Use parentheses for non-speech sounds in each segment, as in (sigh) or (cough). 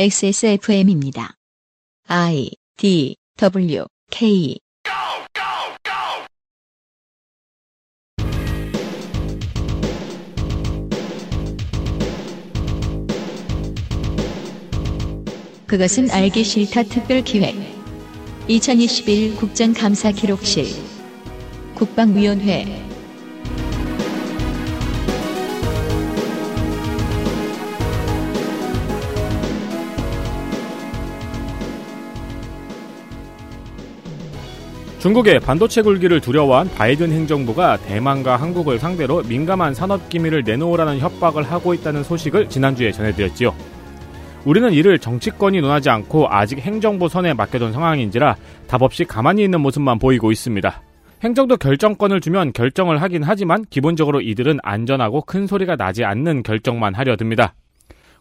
XSFM입니다. I D W K. 그것은 알기 싫다 특별 기획. 2021 국정감사 기록실. 국방위원회 중국의 반도체 굴기를 두려워한 바이든 행정부가 대만과 한국을 상대로 민감한 산업 기밀을 내놓으라는 협박을 하고 있다는 소식을 지난주에 전해드렸지요. 우리는 이를 정치권이 논하지 않고 아직 행정부 선에 맡겨둔 상황인지라 답 없이 가만히 있는 모습만 보이고 있습니다. 행정도 결정권을 주면 결정을 하긴 하지만 기본적으로 이들은 안전하고 큰 소리가 나지 않는 결정만 하려 듭니다.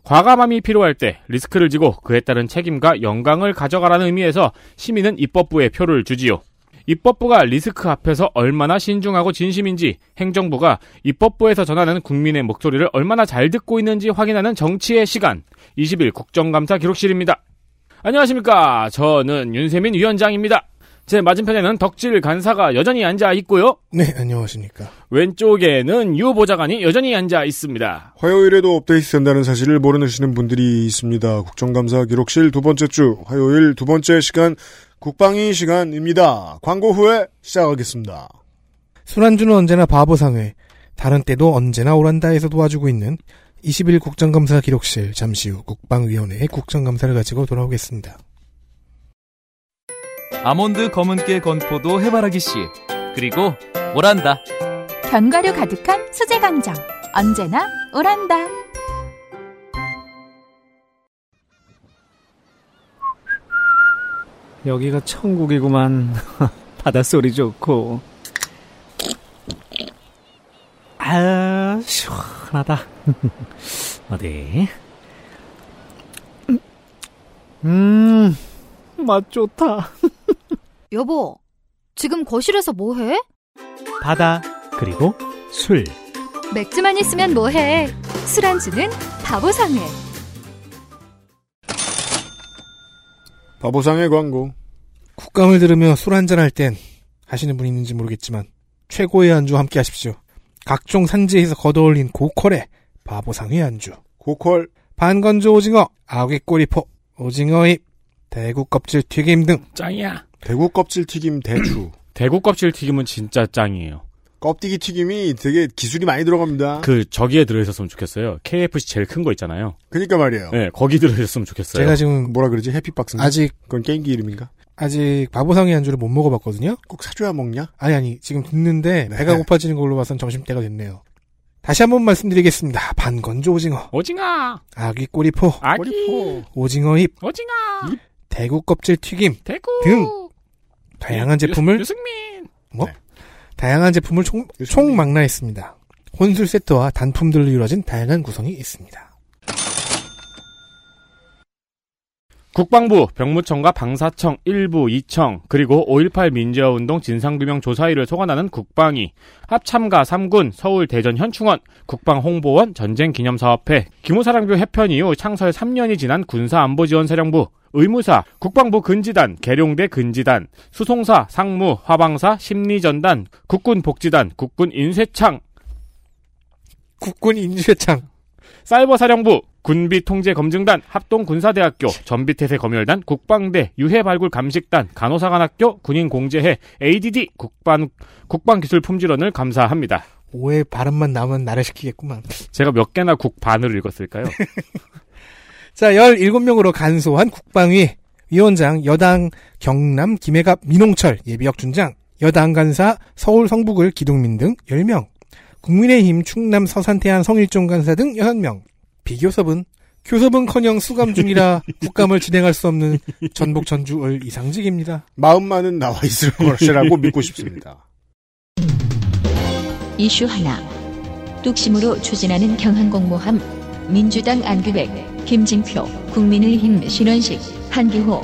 과감함이 필요할 때 리스크를 지고 그에 따른 책임과 영광을 가져가라는 의미에서 시민은 입법부에 표를 주지요. 입법부가 리스크 앞에서 얼마나 신중하고 진심인지 행정부가 입법부에서 전하는 국민의 목소리를 얼마나 잘 듣고 있는지 확인하는 정치의 시간 20일 국정감사 기록실입니다. 안녕하십니까. 저는 윤세민 위원장입니다. 제 맞은편에는 덕질 간사가 여전히 앉아 있고요. 네, 안녕하십니까. 왼쪽에는 유 보좌관이 여전히 앉아 있습니다. 화요일에도 업데이트 된다는 사실을 모르시는 분들이 있습니다. 국정감사 기록실 두 번째 주 화요일 두 번째 시간 국방위 시간입니다. 광고 후에 시작하겠습니다. 술안주는 언제나 바보상회, 다른 때도 언제나 오란다에서 도와주고 있는 21 국정감사 기록실 잠시 후 국방위원회의 국정감사를 가지고 돌아오겠습니다. 아몬드 검은깨 건포도 해바라기 씨 그리고 오란다 견과류 가득한 수제 강정 언제나 오란다 여기가 천국이구만. (laughs) 바닷소리 좋고. 아, 시원하다. (laughs) 어디? 음, 맛 좋다. (laughs) 여보 지금 거실에서 뭐해? 바다, 그리고 술. 맥주만 있으면 뭐해 술안주는 바보상회 바보상의 광고. 국감을 들으며 술 한잔 할 땐 하시는 분이 있는지 모르겠지만 최고의 안주 함께 하십시오. 각종 산지에서 걷어올린 고퀄의 바보상의 안주. 고퀄 반건조 오징어, 아귀 꼬리포, 오징어잎, 대구 껍질 튀김 등 짱이야. 대구 껍질 튀김 대추. (clears throat) 대구 껍질 튀김은 진짜 짱이에요. 껍데기 튀김이 되게 기술이 많이 들어갑니다. 그 저기에 들어있었으면 좋겠어요. KFC 제일 큰 거 있잖아요. 그니까 말이에요. 네, 거기 들어있었으면 좋겠어요. 제가 지금 뭐라 그러지? 해피박스. 아직 그건 게임기 이름인가? 아직 바보상의 안주를 못 먹어봤거든요. 꼭 사줘야 먹냐? 아니 아니 지금 듣는데 네. 배가 고파지는 걸로 봐선 점심때가 됐네요. 다시 한번 말씀드리겠습니다. 반건조 오징어, 오징어, 아귀 꼬리포, 아기, 꼬리포. 오징어 잎, 오징어, 대구 껍질 튀김 대구 등 다양한 제품을 유, 승민 뭐? 네. 다양한 제품을 총, 총 망라했습니다. 혼술 세트와 단품들로 이루어진 다양한 구성이 있습니다. 국방부, 병무청과 방사청 1부, 2청, 그리고 5.18 민주화운동 진상규명 조사위를 소관하는 국방위, 합참가 3군, 서울 대전 현충원, 국방홍보원 전쟁기념사업회, 기무사령부 해편 이후 창설 3년이 지난 군사안보지원사령부, 의무사, 국방부 근지단, 계룡대 근지단, 수송사, 상무, 화방사, 심리전단, 국군복지단, 국군인쇄창, 국군 인쇄창, 사이버사령부, 군비통제검증단, 합동군사대학교, 전비태세검열단, 국방대, 유해발굴감식단, 간호사관학교, 군인공제회, ADD, 국방, 국방기술품질원을 감사합니다. 오해 발음만 나오면 나를 시키겠구만. 제가 몇 개나 국반을 읽었을까요? (laughs) 자, 17명으로 간소한 국방위, 위원장 여당 경남 김해갑 민홍철 예비역 준장, 여당 간사 서울 성북을 기동민 등 10명, 국민의힘 충남 서산 태안 성일종 간사 등 6명, 비교섭은 교섭은커녕 수감 중이라 (laughs) 국감을 진행할 수 없는 전북 전주을 이상직입니다. 마음만은 나와 있을 것이라고 (laughs) 믿고 싶습니다. 이슈 하나 뚝심으로 추진하는 경항공모함 민주당 안규백 김진표 국민의힘 신원식 한기호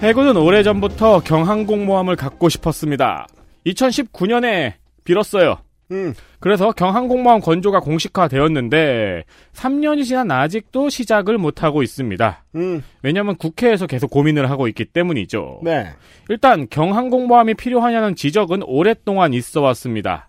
해군은 오래전부터 경항공모함을 갖고 싶었습니다. 2019년에 빌었어요. 음. 그래서 경항공모함 건조가 공식화되었는데 3년이 지난 아직도 시작을 못하고 있습니다. 음. 왜냐하면 국회에서 계속 고민을 하고 있기 때문이죠. 네. 일단 경항공모함이 필요하냐는 지적은 오랫동안 있어 왔습니다.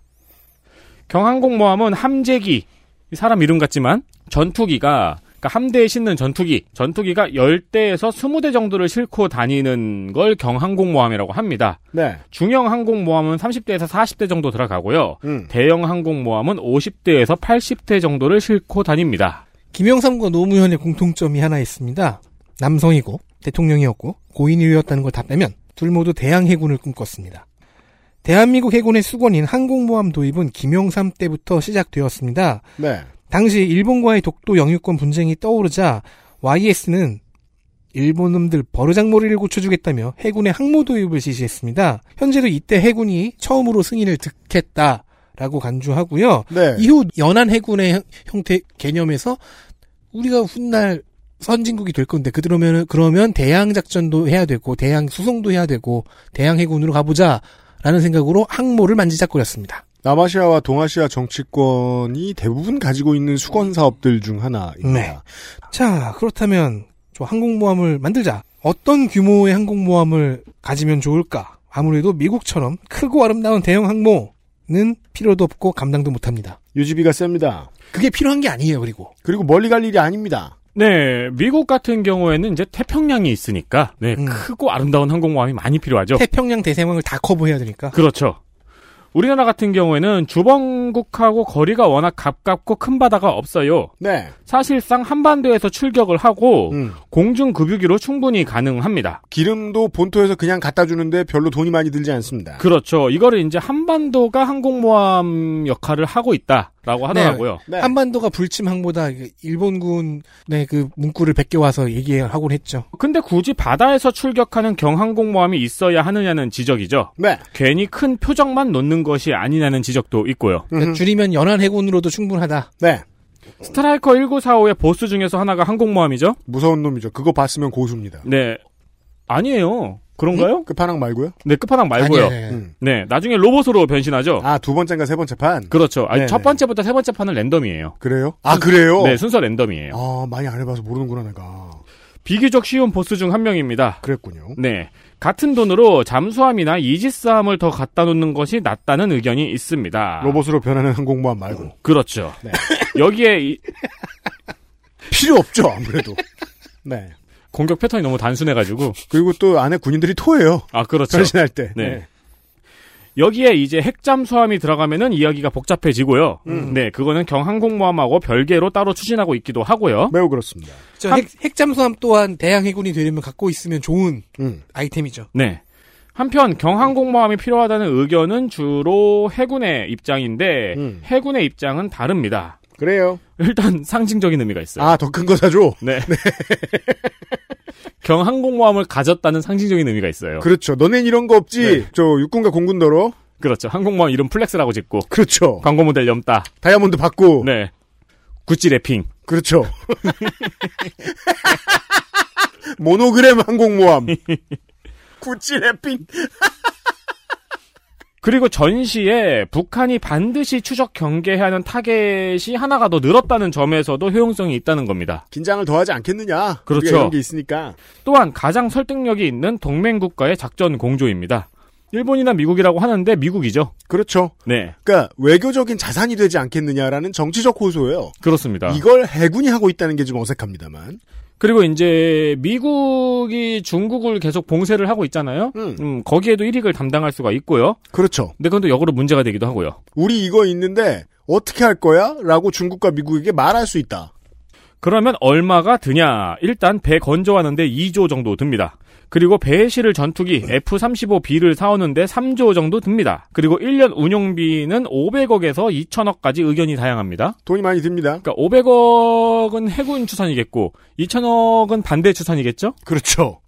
경항공모함은 함재기, 사람 이름 같지만 전투기가 그러니까 함대에 싣는 전투기, 전투기가 10대에서 20대 정도를 싣고 다니는 걸 경항공모함이라고 합니다. 네. 중형 항공모함은 30대에서 40대 정도 들어가고요. 음. 대형 항공모함은 50대에서 80대 정도를 싣고 다닙니다. 김영삼과 노무현의 공통점이 하나 있습니다. 남성이고 대통령이었고 고인이었다는 걸 다 빼면 둘 모두 대항 해군을 꿈꿨습니다. 대한민국 해군의 수건인 항공모함 도입은 김영삼 때부터 시작되었습니다. 네. 당시 일본과의 독도 영유권 분쟁이 떠오르자 YS는 일본 놈들 버르장머리를 고쳐주겠다며 해군의 항모 도입을 지시했습니다. 현재도 이때 해군이 처음으로 승인을 득했다라고 간주하고요. 네. 이후 연안 해군의 형- 형태 개념에서 우리가 훗날 선진국이 될 건데 그러면 그러면 대양 작전도 해야 되고 대양 수송도 해야 되고 대양 해군으로 가보자라는 생각으로 항모를 만지작거렸습니다. 남아시아와 동아시아 정치권이 대부분 가지고 있는 수건 사업들 중 하나입니다. 네. 자 그렇다면 저 항공모함을 만들자 어떤 규모의 항공모함을 가지면 좋을까? 아무래도 미국처럼 크고 아름다운 대형 항모는 필요도 없고 감당도 못합니다. 유지비가 셉니다. 그게 필요한 게 아니에요. 그리고 그리고 멀리 갈 일이 아닙니다. 네, 미국 같은 경우에는 이제 태평양이 있으니까 네, 음. 크고 아름다운 항공모함이 많이 필요하죠. 태평양 대西洋을 다 커버해야 되니까. 그렇죠. 우리나라 같은 경우에는 주변국하고 거리가 워낙 가깝고 큰 바다가 없어요. 네. 사실상 한반도에서 출격을 하고 음. 공중 급유기로 충분히 가능합니다. 기름도 본토에서 그냥 갖다 주는데 별로 돈이 많이 들지 않습니다. 그렇죠. 이거를 이제 한반도가 항공모함 역할을 하고 있다라고 하더라고요. 네. 한반도가 불침항보다 그 일본군의 그 문구를 베껴와서 얘기하곤 했죠. 근데 굳이 바다에서 출격하는 경항공모함이 있어야 하느냐는 지적이죠. 네. 괜히 큰 표적만 놓는 것이 아니냐는 지적도 있고요. 그러니까. 줄이면 연안 해군으로도 충분하다. 네. 스트라이커 1945의 보스 중에서 하나가 항공모함이죠? 무서운 놈이죠. 그거 봤으면 고수입니다. 네. 아니에요. 그런가요? 끝판왕 말고요? 네, 끝판왕 말고요. 아니에요. 음. 네, 나중에 로봇으로 변신하죠. 아, 두 번째인가 세 번째 판? 그렇죠. 아니, 네네. 첫 번째부터 세 번째 판은 랜덤이에요. 그래요? 아, 그래요? 네, 순서 랜덤이에요. 아, 많이 안 해봐서 모르는구나, 내가. 비교적 쉬운 보스 중 한 명입니다. 그랬군요. 네. 같은 돈으로 잠수함이나 이지스함을 더 갖다 놓는 것이 낫다는 의견이 있습니다. 로봇으로 변하는 항공모함 말고. 그렇죠. 네. (laughs) 여기에 이- 필요 없죠, 아무래도. 네. 공격 패턴이 너무 단순해가지고. 그리고 또 안에 군인들이 토해요. 아, 그렇죠. 변신할 때. 네. 여기에 이제 핵잠수함이 들어가면은 이야기가 복잡해지고요. 음. 네, 그거는 경항공모함하고 별개로 따로 추진하고 있기도 하고요. 매우 그렇습니다. 저 한- 핵, 핵잠수함 또한 대양 해군이 되려면 갖고 있으면 좋은 음. 아이템이죠. 네. 한편 경항공모함이 필요하다는 의견은 주로 해군의 입장인데 음. 해군의 입장은 다릅니다. 그래요. 일단 상징적인 의미가 있어요. 아, 더 큰 거 사줘? 네. (laughs) 경항공모함을 가졌다는 상징적인 의미가 있어요. 그렇죠. 너넨 이런 거 없지? 네. 저 육군과 공군더러? 그렇죠. 항공모함 이름 flex라고 짓고 그렇죠. 광고 모델 염따. 다이아몬드 받고. 네. 구찌 래핑. 그렇죠. (laughs) 모노그램 항공모함. (laughs) 구찌 랩핑. 그리고 전시에 북한이 반드시 추적 경계해야 하는 타겟이 하나가 더 늘었다는 점에서도 효용성이 있다는 겁니다. 긴장을 더하지 않겠느냐? 그렇죠. 이런 게 있으니까. 또한 가장 설득력이 있는 동맹 국가의 작전 공조입니다. 일본이나 미국이라고 하는데 미국이죠. 그렇죠. 네, 그러니까 외교적인 자산이 되지 않겠느냐라는 정치적 호소예요. 그렇습니다. 이걸 해군이 하고 있다는 게 좀 어색합니다만. 그리고 이제 미국이 중국을 계속 봉쇄를 하고 있잖아요. 음. 음, 거기에도 일익을 담당할 수가 있고요. 그렇죠. 근데 그건 또 역으로 문제가 되기도 하고요. 우리 이거 있는데 어떻게 할 거야? 라고 중국과 미국에게 말할 수 있다. 그러면 얼마가 드냐? 일단 배 건조하는데 2조 정도 듭니다. 그리고 배에 실을 전투기 F-35B를 사오는데 3조 정도 듭니다. 그리고 1년 운용비는 500억에서 2천억까지 의견이 다양합니다. 돈이 많이 듭니다. 그러니까 500억은 해군 추산이겠고 2천억은 반대 추산이겠죠? 그렇죠.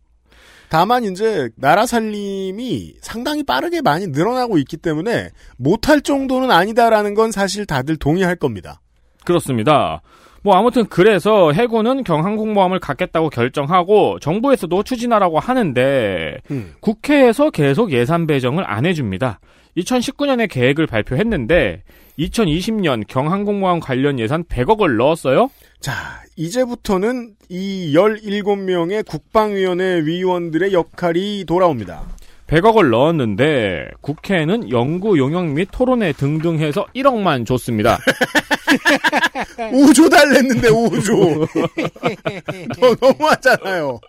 다만 이제 나라 살림이 상당히 빠르게 많이 늘어나고 있기 때문에 못할 정도는 아니다라는 건 사실 다들 동의할 겁니다. 그렇습니다. 뭐 아무튼 그래서 해군은 경항공모함을 갖겠다고 결정하고 정부에서도 추진하라고 하는데 음. 국회에서 계속 예산 배정을 안 해줍니다. 2019년에 계획을 발표했는데 2020년 경항공모함 관련 예산 100억을 넣었어요. 자, 이제부터는 이 17명의 국방위원회 위원들의 역할이 돌아옵니다. 100억을 넣었는데 국회에는 연구 용역 및 토론회 등등 해서 1억만 줬습니다. (laughs) 5조 달랬는데 5조. (laughs) 너 너무하잖아요.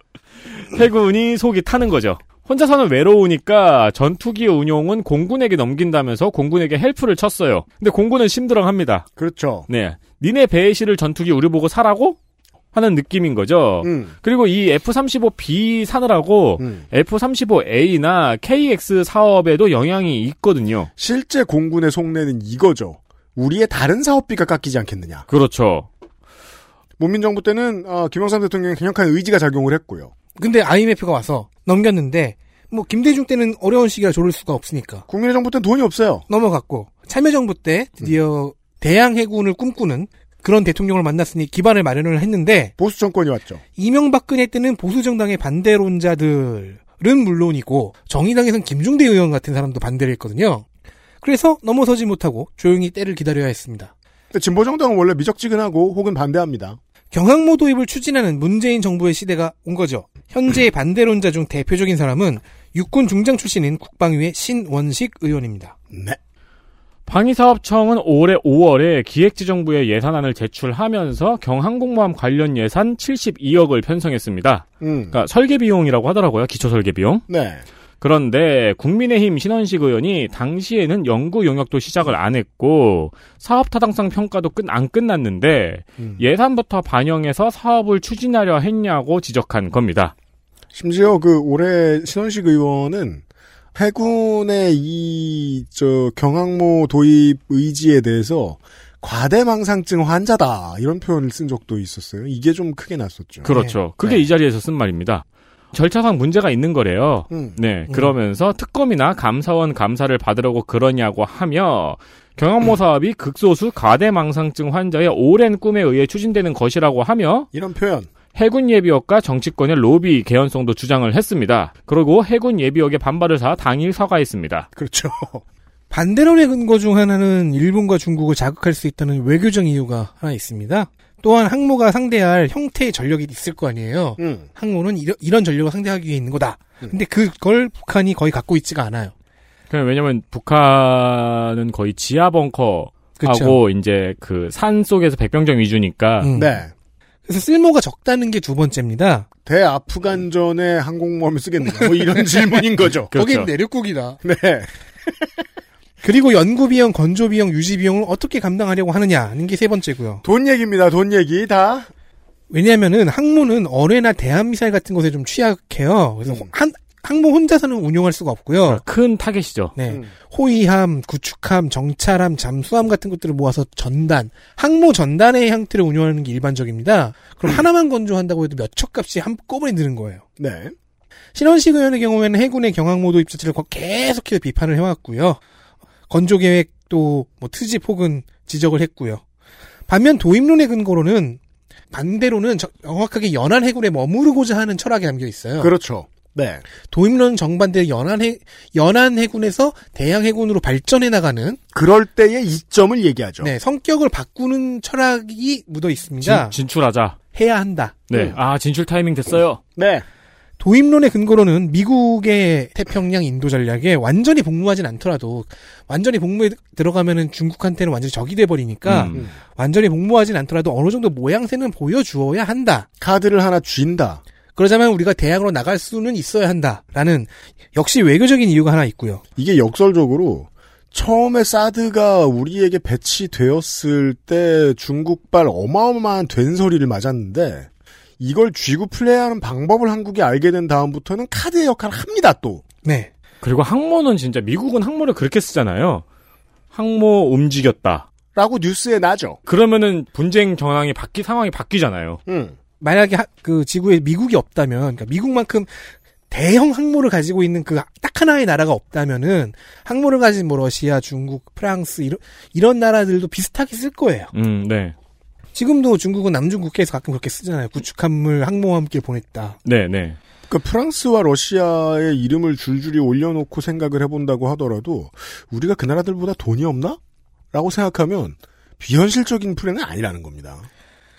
해군이 속이 타는 거죠. 혼자서는 외로우니까 전투기 운용은 공군에게 넘긴다면서 공군에게 헬프를 쳤어요. 근데 공군은 심드렁합니다. 그렇죠. 네. 니네 배에 실을 전투기 우리 보고 사라고? 하는 느낌인 거죠. 음, 그리고 이 F-35B 사느라고 음. F-35A나 KX 사업에도 영향이 있거든요. 실제 공군의 속내는 이거죠. 우리의 다른 사업비가 깎이지 않겠느냐. 그렇죠. 문민정부 때는 어, 김영삼 대통령의 강력한 의지가 작용을 했고요. 근데 IMF가 와서 넘겼는데 뭐 김대중 때는 어려운 시기라 조를 수가 없으니까 국민의 정부 때는 돈이 없어요. 넘어갔고 참여정부 때 드디어 대양 해군을 꿈꾸는 그런 대통령을 만났으니 기반을 마련을 했는데 보수 정권이 왔죠. 이명박근혜 때는 보수 정당의 반대론자들은 물론이고 정의당에선 김종대 의원 같은 사람도 반대를 했거든요. 그래서 넘어서지 못하고 조용히 때를 기다려야 했습니다. 진보 정당은 원래 미적지근하고 혹은 반대합니다. 경항모 도입을 추진하는 문재인 정부의 시대가 온 거죠. 현재의 (clears throat) 반대론자 중 대표적인 사람은 육군 중장 출신인 국방위의 신원식 의원입니다. 네. 방위사업청은 올해 5월에 기획재정부에 예산안을 제출하면서 경항공모함 관련 예산 72억을 편성했습니다. 음. 그러니까 설계 비용이라고 하더라고요. 기초 설계 비용. 네. 그런데 국민의힘 신원식 의원이 당시에는 연구 용역도 시작을 안 했고 사업 타당성 평가도 끝 안 끝났는데 음. 예산부터 반영해서 사업을 추진하려 했냐고 지적한 겁니다. 심지어 그 올해 신원식 의원은 해군의 이 저 경항모 도입 의지에 대해서 과대망상증 환자다 이런 표현을 쓴 적도 있었어요. 이게 좀 크게 났었죠. 그렇죠. 그게 네. 이 자리에서 쓴 말입니다. 절차상 문제가 있는 거래요. 음. 네, 그러면서 특검이나 감사원 감사를 받으려고 그러냐고 하며 경항모 사업이 극소수 과대망상증 환자의 오랜 꿈에 의해 추진되는 것이라고 하며 이런 표현. 해군 예비역과 정치권의 로비 개연성도 주장을 했습니다. 그리고 해군 예비역의 반발을 사 당일 사과했습니다. 그렇죠. 반대론의 근거 중 하나는 일본과 중국을 자극할 수 있다는 외교적 이유가 하나 있습니다. 또한 항모가 상대할 형태의 전력이 있을 거 아니에요. 음. 항모는 이런, 이런 전력을 상대하기 위해 있는 거다. 근데 그걸 북한이 거의 갖고 있지가 않아요. 그냥 왜냐면 북한은 거의 지하 벙커 하고 그쵸. 이제 그 산 속에서 백병정 위주니까 음. 네. 그래서 쓸모가 적다는 게 두 번째입니다. 대아프간전에 항공모함을 쓰겠느냐. 뭐 이런 (laughs) 질문인 거죠. 그렇죠. 거긴 내륙국이다. 네. 그리고 연구 비용, 건조 비용, 유지 비용을 어떻게 감당하려고 하느냐는 게 세 번째고요. 돈 얘기입니다. 돈 얘기 다. 왜냐하면은 항모는 어뢰나 대한미사일 같은 것에 좀 취약해요. 그래서 음. 한 항모 혼자서는 운용할 수가 없고요. 큰 타겟이죠. 네. 음. 호위함, 구축함, 정찰함, 잠수함 같은 것들을 모아서 전단, 항모 전단의 형태를 운영하는 게 일반적입니다. 그럼 하나만 건조한다고 해도 몇 척값이 한꺼번에 드는 거예요. 네. 신원식 의원의 경우에는 해군의 경항모 도입 자체를 거- 계속해서 비판을 해왔고요. 건조 계획도 뭐 트집 혹은 지적을 했고요. 반면 도입론의 근거로는 반대로는 저- 정확하게 연안 해군에 머무르고자 하는 철학이 담겨 있어요. 그렇죠. 네. 도입론 정반대 연안 해 연안 해군에서 대양 해군으로 발전해 나가는 그럴 때의 이점을 얘기하죠. 네, 성격을 바꾸는 철학이 묻어 있습니다. 진, 출하자 해야 한다. 네. 음. 아, 진출 타이밍 됐어요. 네. 도입론의 근거로는 미국의 태평양 인도 전략에 완전히 복무하진 않더라도 완전히 복무에 들어가면은 중국한테는 완전히 적이 돼 버리니까 음. 완전히 복무하진 않더라도 어느 정도 모양새는 보여주어야 한다. 카드를 하나 쥔다. 그러자면 우리가 대학으로 나갈 수는 있어야 한다라는 역시 외교적인 이유가 하나 있고요. 이게 역설적으로 처음에 사드가 우리에게 배치되었을 때 중국발 어마어마한 된소리를 맞았는데 이걸 쥐고 플레이하는 방법을 한국이 알게 된 다음부터는 카드의 역할을 합니다 또. 네. 그리고 항모는 진짜 미국은 항모를 그렇게 쓰잖아요. 항모 움직였다. 라고 뉴스에 나죠. 그러면은 분쟁 전황이 바뀌 상황이 바뀌잖아요. 음. 만약에 하- 그 지구에 미국이 없다면, 그러니까 미국만큼 대형 항모를 가지고 있는 그 딱 하나의 나라가 없다면은 항모를 가진 뭐 러시아, 중국, 프랑스 이런 이런 나라들도 비슷하게 쓸 거예요. 음, 네. 지금도 중국은 남중국해에서 가끔 그렇게 쓰잖아요. 구축함을 항모와 함께 보냈다. 네, 네. 그 프랑스와 러시아의 이름을 줄줄이 올려놓고 생각을 해본다고 하더라도 우리가 그 나라들보다 돈이 없나? 라고 생각하면 비현실적인 플랜은 아니라는 겁니다.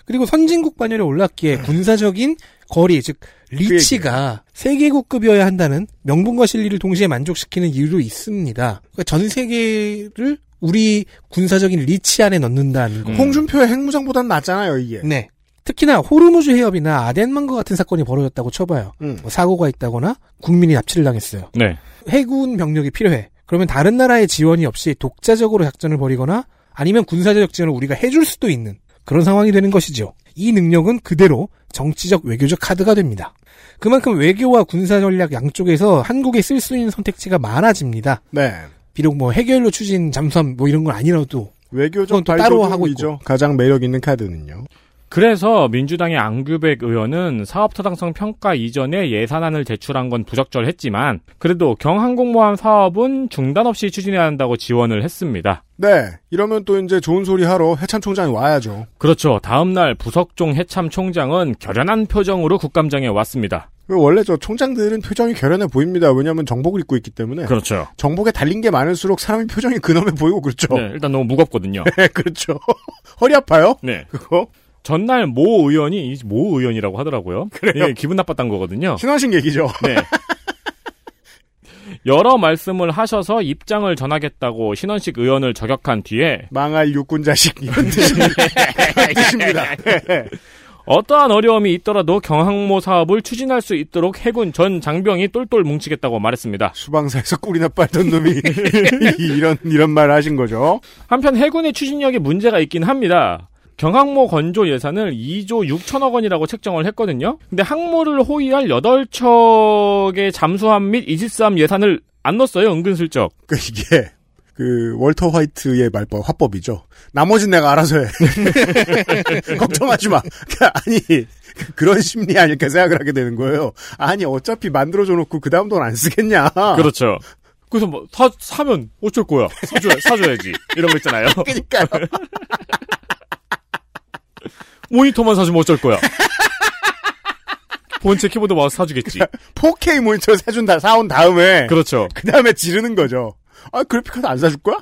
그리고 선진국 반열에 올랐기에 군사적인 거리, 즉 리치가 세계국급이어야 한다는 명분과 실리를 동시에 만족시키는 이유도 있습니다. 그러니까 전 세계를 우리 군사적인 리치 안에 넣는다는 거. 음. 홍준표의 핵무장보단 낫잖아요, 이게. 네. 특히나 호르무즈 해협이나 아덴만과 같은 사건이 벌어졌다고 쳐봐요. 음. 뭐 사고가 있다거나 국민이 납치를 당했어요. 네. 해군 병력이 필요해. 그러면 다른 나라의 지원이 없이 독자적으로 작전을 벌이거나 아니면 군사적 지원을 우리가 해줄 수도 있는 그런 상황이 되는 것이죠. 이 능력은 그대로 정치적 외교적 카드가 됩니다. 그만큼 외교와 군사 전략 양쪽에서 한국에 쓸 수 있는 선택지가 많아집니다. 네. 비록 뭐 해결로 추진 잠수함 뭐 이런 건 아니라도 외교적 따로 하고 발돋움이죠. 가장 매력 있는 카드는요. 그래서 민주당의 안규백 의원은 사업타당성 평가 이전에 예산안을 제출한 건 부적절했지만 그래도 경항공모함 사업은 중단 없이 추진해야 한다고 지원을 했습니다. 네. 이러면 또 이제 좋은 소리 하러 해참 총장이 와야죠. 그렇죠. 다음 날 부석종 해참 총장은 결연한 표정으로 국감장에 왔습니다. 원래 저 총장들은 표정이 결연해 보입니다. 왜냐하면 정복을 입고 있기 때문에. 그렇죠. 정복에 달린 게 많을수록 사람이 표정이 근엄해 보이고 그렇죠. 네, 일단 너무 무겁거든요. (laughs) 네, 그렇죠. (laughs) 허리 아파요? 네. 그거? 전날 모 의원이 이모 의원이라고 하더라고요. 그래요? 예, 기분 나빴던 거거든요. 신원식 얘기죠. 네. (laughs) 여러 말씀을 하셔서 입장을 전하겠다고 신원식 의원을 저격한 뒤에 망할 육군 자식 이런 (laughs) 뜻입니다. 네. (laughs) 어떠한 어려움이 있더라도 경항모 사업을 추진할 수 있도록 해군 전 장병이 똘똘 뭉치겠다고 말했습니다. 수방사에서 꿀이나 빨던 놈이 이런 이런 말 하신 거죠. 한편 해군의 추진력에 문제가 있긴 합니다. 경항모 건조 예산을 2조 6천억 원이라고 책정을 했거든요. 근데 항모를 호위할 8척의 잠수함 및 이지스함 예산을 안 넣었어요, 은근슬쩍. 그 이게 그 월터 화이트의 말법 화법이죠. 나머진 내가 알아서 해. (laughs) 걱정하지 마. 아니 그런 심리 아닐까 생각을 하게 되는 거예요. 아니 어차피 만들어줘 놓고 그 다음 돈 안 쓰겠냐. 그렇죠. 그래서 뭐, 사, 사면 어쩔 거야. 사줘야, (laughs) 사줘야지. 이런 거 있잖아요. (laughs) 그러니까요. (laughs) 모니터만 사주면 어쩔 거야. 본체 키보드 마우스 사주겠지. 4K 모니터 사준다 사온 다음에 그렇죠. 그 다음에 지르는 거죠. 아 그래픽카드 안 사줄 거야?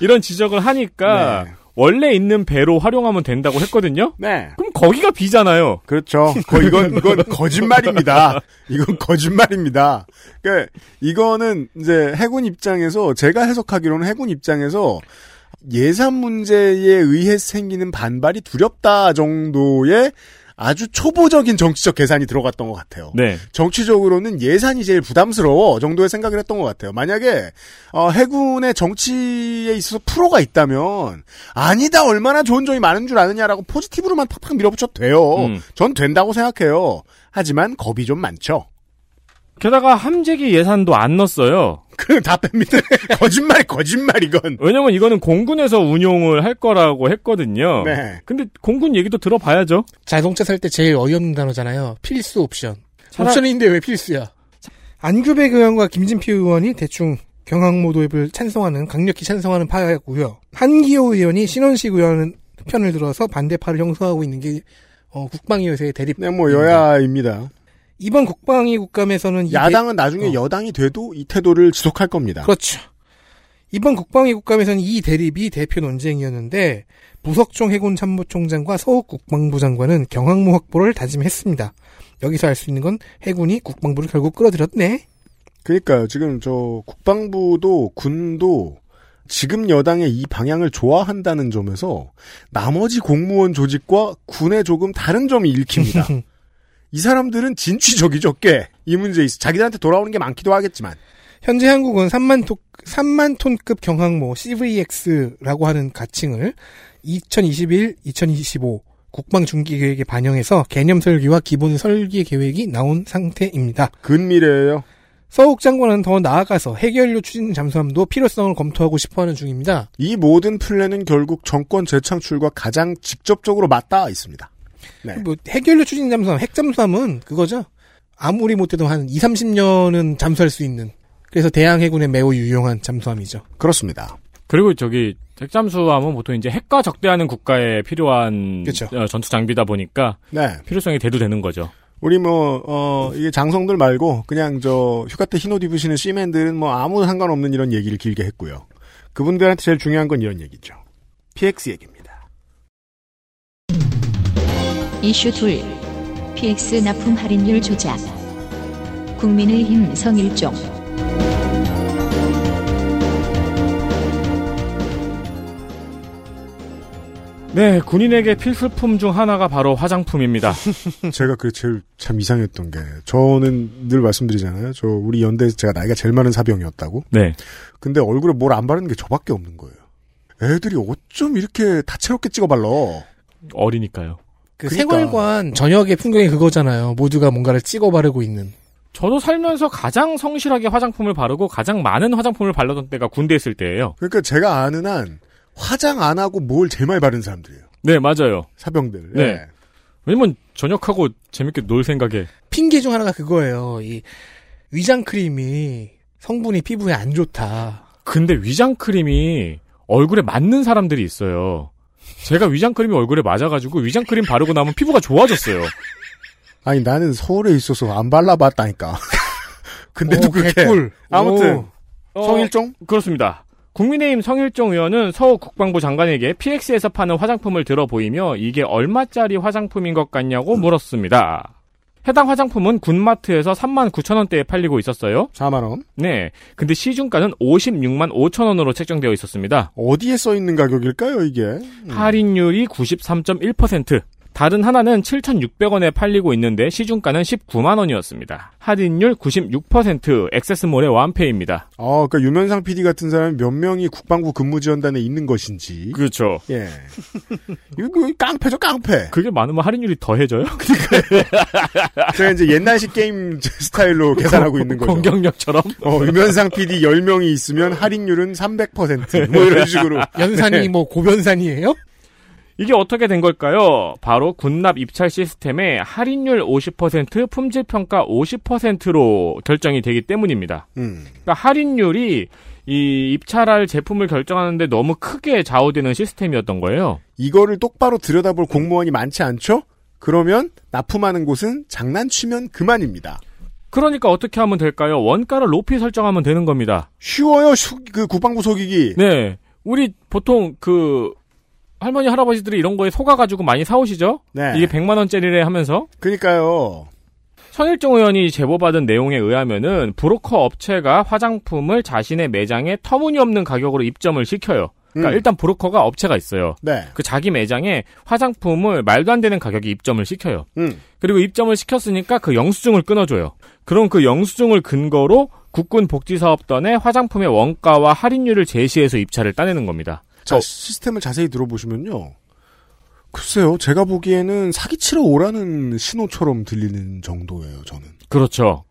이런 지적을 하니까 네. 원래 있는 배로 활용하면 된다고 했거든요. 네. 그럼 거기가 비잖아요. 그렇죠. 거, 이건, 이건 거짓말입니다. 이건 거짓말입니다. 그 이거는 이제 해군 입장에서, 제가 해석하기로는 해군 입장에서 예산 문제에 의해 생기는 반발이 두렵다 정도의 아주 초보적인 정치적 계산이 들어갔던 것 같아요. 네. 정치적으로는 예산이 제일 부담스러워 정도의 생각을 했던 것 같아요. 만약에 어, 해군의 정치에 있어서 프로가 있다면 아니다 얼마나 좋은 점이 많은 줄 아느냐라고 포지티브로만 팍팍 밀어붙여도 돼요. 음. 전 된다고 생각해요. 하지만 겁이 좀 많죠. 게다가 함재기 예산도 안 넣었어요. (laughs) 그럼 다 뺍니다. (laughs) 거짓말 거짓말 이건. 왜냐면 이거는 공군에서 운용을 할 거라고 했거든요. 네. 근데 공군 얘기도 들어봐야죠. 자동차 살 때 제일 어이없는 단어잖아요. 필수 옵션. 차라- 옵션인데 왜 필수야? 안규백 의원과 김진표 의원이 대충 경항모 도입을 찬성하는 강력히 찬성하는 파였고요. 한기호 의원이 신원식 의원 편을 들어서 반대파를 형성하고 있는 게 어, 국방위 요새의 대립. 네, 뭐 여야입니다. 이번 국방위 국감에서는 이 야당은 나중에 어. 여당이 돼도 이 태도를 지속할 겁니다. 대- 그렇죠. 이번 국방위 국감에서는 이 대립이 대표 논쟁이었는데 부석종 해군 참모총장과 서욱 국방부 장관은 경항모 확보를 다짐했습니다. 여기서 알 수 있는 건 해군이 국방부를 결국 끌어들였네. 그러니까요. 지금 저 국방부도 군도 지금 여당의 이 방향을 좋아한다는 점에서 나머지 공무원 조직과 군의 조금 다른 점이 읽힙니다. (laughs) 이 사람들은 진취적이죠, 꽤. 이 문제에 있어. 자기들한테 돌아오는 게 많기도 하겠지만. 현재 한국은 3만 톤, 3만 톤급 경항모 CVX라고 하는 가칭을 2021, 2025 국방 중기 계획에 반영해서 개념 설계와 기본 설계 계획이 나온 상태입니다. 근미래예요. 서욱 장관은 더 나아가서 해결료 추진 잠수함도 필요성을 검토하고 싶어하는 중입니다. 이 모든 플랜은 결국 정권 재창출과 가장 직접적으로 맞닿아 있습니다. 네. 뭐 해결료 추진 잠수함, 핵 잠수함은 그거죠. 아무리 못해도 한 2, 30년은 잠수할 수 있는. 그래서 대양 해군에 매우 유용한 잠수함이죠. 그렇습니다. 그리고 저기 핵잠수함은 보통 이제 핵과 적대하는 국가에 필요한 그쵸. 어, 전투 장비다 보니까 네. 필요성이 대두되는 거죠. 우리 뭐, 어, 이게 장성들 말고, 그냥 저, 휴가 때 흰옷 입으시는 씨맨들은 뭐 아무 상관없는 이런 얘기를 길게 했고요. 그분들한테 제일 중요한 건 이런 얘기죠. PX 얘기입니다. 이슈 둘 PX 납품 할인율 조작 국민의힘 성일종 네, 군인에게 필수품 중 하나가 바로 화장품입니다. (laughs) 제가 그 제일 참 이상했던 게 저는 늘 말씀드리잖아요. 저 우리 연대에서 제가 나이가 제일 많은 사병이었다고. 네. 근데 얼굴에 뭘 안 바르는 게 저밖에 없는 거예요. 애들이 어쩜 이렇게 다채롭게 찍어 발라. 어리니까요. 그 그러니까. 세월관 저녁의 풍경이 그거잖아요. 모두가 뭔가를 찍어 바르고 있는. 저도 살면서 가장 성실하게 화장품을 바르고 가장 많은 화장품을 발랐던 때가 군대 있을 때예요. 그러니까 제가 아는 한 화장 안 하고 뭘 제일 많이 바른 사람들이에요. 네, 맞아요. 사병들. 네. 예. 왜냐면 저녁하고 재밌게 놀 생각에 핑계 중 하나가 그거예요. 이 위장 크림이 성분이 피부에 안 좋다. 근데 위장 크림이 얼굴에 맞는 사람들이 있어요. 제가 위장 크림이 얼굴에 맞아가지고 위장 크림 바르고 나면 피부가 좋아졌어요. 아니 나는 서울에 있어서 안 발라봤다니까. (laughs) 근데도 오, 그렇게. 개꿀. 아무튼 어, 성일종 그렇습니다. 국민의힘 성일종 의원은 서울 국방부 장관에게 PX에서 파는 화장품을 들어 보이며 이게 얼마짜리 화장품인 것 같냐고 물었습니다. 해당 화장품은 군마트에서 3만 9천 원대에 팔리고 있었어요. 4만 원. 네. 근데 시중가는 56만 5천 원으로 책정되어 있었습니다. 어디에 써 있는 가격일까요 이게? 음. 할인율이 93.1%. 다른 하나는 7,600원에 팔리고 있는데 시중가는 19만 원이었습니다. 할인율 96% 액세스몰의 완패입니다. 아, 그러니까 유면상 PD 같은 사람이 몇 명이 국방부 근무지원단에 있는 것인지. 그렇죠. 예. 이거 뭐 깡패죠, 깡패. 그게 많으면 할인율이 더해져요? (laughs) 제가 이제 옛날식 게임 스타일로 계산하고 있는 거죠. 공격력처럼? 어, 유면상 PD 10명이 있으면 할인율은 300%뭐 이런 식으로. (laughs) 연산이 뭐 고변산이에요? 이게 어떻게 된 걸까요? 바로 군납 입찰 시스템에 할인율 50%, 품질 평가 50%로 결정이 되기 때문입니다. 음. 그러니까 할인율이 이 입찰할 제품을 결정하는데 너무 크게 좌우되는 시스템이었던 거예요. 이거를 똑바로 들여다볼 공무원이 많지 않죠? 그러면 납품하는 곳은 장난치면 그만입니다. 그러니까 어떻게 하면 될까요? 원가를 높이 설정하면 되는 겁니다. 쉬워요, 슈- 그 국방부 속이기. 네. 우리 보통 그 할머니 할아버지들이 이런 거에 속아가지고 많이 사오시죠? 네. 이게 100만 원짜리래 하면서 그러니까요. 성일종 의원이 제보받은 내용에 의하면은 브로커 업체가 화장품을 자신의 매장에 터무니없는 가격으로 입점을 시켜요. 그러니까 음. 일단 브로커가 업체가 있어요. 네. 그 자기 매장에 화장품을 말도 안 되는 가격에 입점을 시켜요. 음. 그리고 입점을 시켰으니까 그 영수증을 끊어줘요. 그럼 그 영수증을 근거로 국군 복지사업단에 화장품의 원가와 할인율을 제시해서 입찰을 따내는 겁니다. 자, 어. 시스템을 자세히 들어보시면요. 글쎄요, 제가 보기에는 사기치러 오라는 신호처럼 들리는 정도예요, 저는. 그렇죠.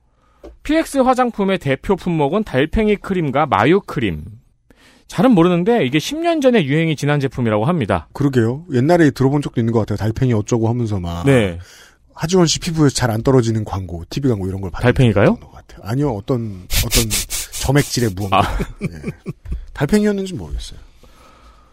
PX 화장품의 대표 품목은 달팽이 크림과 마요 크림. 잘은 모르는데 이게 10년 전에 유행이 지난 제품이라고 합니다. 그러게요. 옛날에 들어본 적도 있는 것 같아요. 달팽이 어쩌고 하면서 막. 네. 하지원 씨 피부에 잘안 떨어지는 광고, TV 광고 이런 걸 봤던 달팽이가요? 아니요, 어떤, 어떤 (laughs) 점액질의 무언가. 아. 네. 달팽이였는지 모르겠어요.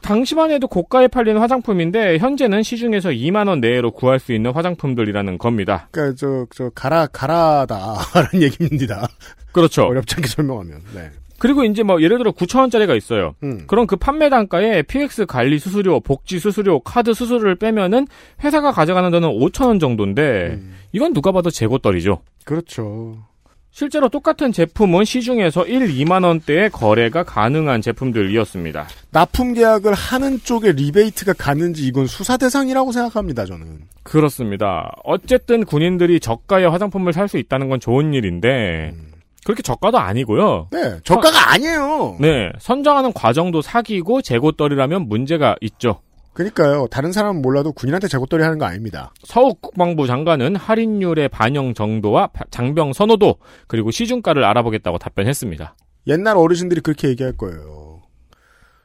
당시만 해도 고가에 팔리는 화장품인데 현재는 시중에서 2만 원 내외로 구할 수 있는 화장품들이라는 겁니다. 그니까, 저, 저, 가라, 가라다. (laughs) 라는 얘기입니다. 그렇죠. 어렵지 않게 설명하면. 네. 그리고 이제 뭐 예를 들어 9천 원짜리가 있어요. 음. 그럼 그 판매 단가에 PX 관리 수수료, 복지 수수료, 카드 수수료를 빼면은 회사가 가져가는 돈은 5천 원 정도인데 음. 이건 누가 봐도 재고떨이죠. 그렇죠. 실제로 똑같은 제품은 시중에서 1, 2만 원대의 거래가 가능한 제품들이었습니다. 납품 계약을 하는 쪽에 리베이트가 가는지 이건 수사 대상이라고 생각합니다, 저는. 그렇습니다. 어쨌든 군인들이 저가의 화장품을 살 수 있다는 건 좋은 일인데 음. 그렇게 저가도 아니고요. 네, 저가가 아니에요. 네, 선정하는 과정도 사기고 재고떨이라면 문제가 있죠. 그러니까요. 다른 사람은 몰라도 군인한테 재고떨이 하는 거 아닙니다. 서욱 국방부 장관은 할인율의 반영 정도와 바- 장병 선호도 그리고 시중가를 알아보겠다고 답변했습니다. 옛날 어르신들이 그렇게 얘기할 거예요.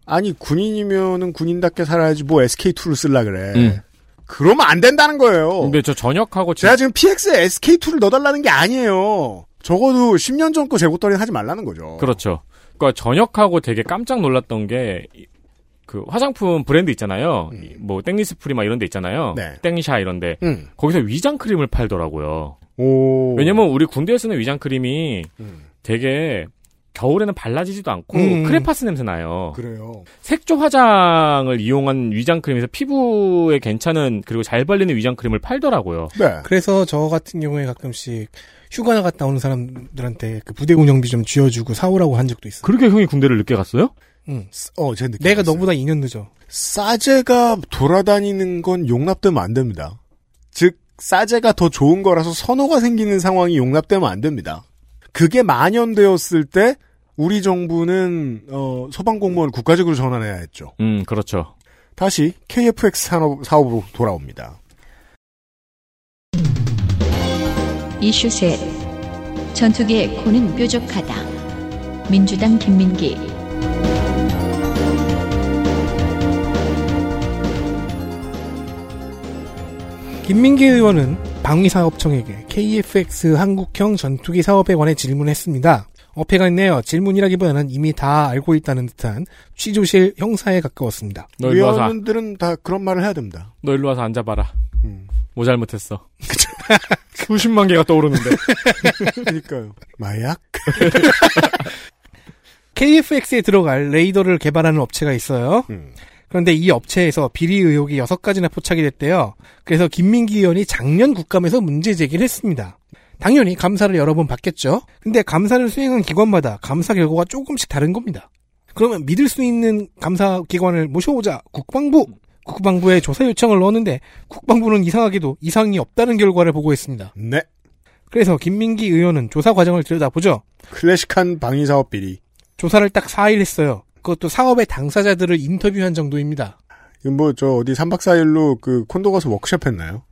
아니 군인이면은 군인답게 살아야지 뭐 SK2를 쓸라 그래. 음. 그러면 안 된다는 거예요. 근데 저 전역하고 지- 제가 지금 PX에 SK2를 넣어달라는 게 아니에요. 적어도 10년 전 거 재고떨이는 하지 말라는 거죠. 그렇죠. 그러니까 전역하고 되게 깜짝 놀랐던 게 그 화장품 브랜드 있잖아요. 음. 이뭐 땡리스프리 막 이런 데 있잖아요. 네. 땡샤 이런 데 음. 거기서 위장 크림을 팔더라고요. 오. 왜냐면 우리 군대에 쓰는 위장 크림이 음. 되게 겨울에는 발라지지도 않고 음. 크레파스 냄새 나요. 그래요. 색조 화장을 이용한 위장 크림에서 피부에 괜찮은 그리고 잘 발리는 위장 크림을 팔더라고요. 네. 그래서 저 같은 경우에 가끔씩 휴가 갔다 오는 사람들한테 그 부대 운영비 좀 쥐어주고 사오라고 한 적도 있어. 그렇게 형이 군대를 늦게 갔어요? 응. 어, 제 느낌. 내가 너보다 2년 늦어. 싸제가 돌아다니는 건 용납되면 안 됩니다. 즉, 싸제가 더 좋은 거라서 선호가 생기는 상황이 용납되면 안 됩니다. 그게 만연되었을 때 우리 정부는 어, 소방 공무원을 국가적으로 전환해야 했죠. 음, 그렇죠. 다시 KFX 산업, 사업으로 돌아옵니다. 이슈 셋. 전투기의 코는 뾰족하다. 민주당 김민기. 김민기 의원은 방위사업청에게 KFX 한국형 전투기 사업에 관해 질문했습니다. 어폐가 있네요. 질문이라기보다는 이미 다 알고 있다는 듯한 취조실 형사에 가까웠습니다. 너 일로 와서, 위원들은 다 그런 말을 해야 됩니다. 너 일로 와서 앉아봐라. 음. 뭐 잘못했어. (laughs) 수십만 개가 떠오르는데. (laughs) 그러니까요. 마약? (laughs) KFX에 들어갈 레이더를 개발하는 업체가 있어요. 음. 그런데 이 업체에서 비리 의혹이 6가지나 포착이 됐대요. 그래서 김민기 의원이 작년 국감에서 문제 제기를 했습니다. 당연히 감사를 여러 번 받겠죠. 근데 감사를 수행한 기관마다 감사 결과가 조금씩 다른 겁니다. 그러면 믿을 수 있는 감사 기관을 모셔오자 국방부. 국방부에 조사 요청을 넣었는데 국방부는 이상하게도 이상이 없다는 결과를 보고했습니다. 네. 그래서 김민기 의원은 조사 과정을 들여다보죠. 클래식한 방위사업 비리. 조사를 딱 4일 했어요. 그것도 사업의 당사자들을 인터뷰한 정도입니다. 이건 뭐, 저, 어디 3박 4일로 그 콘도 가서 워크숍 했나요?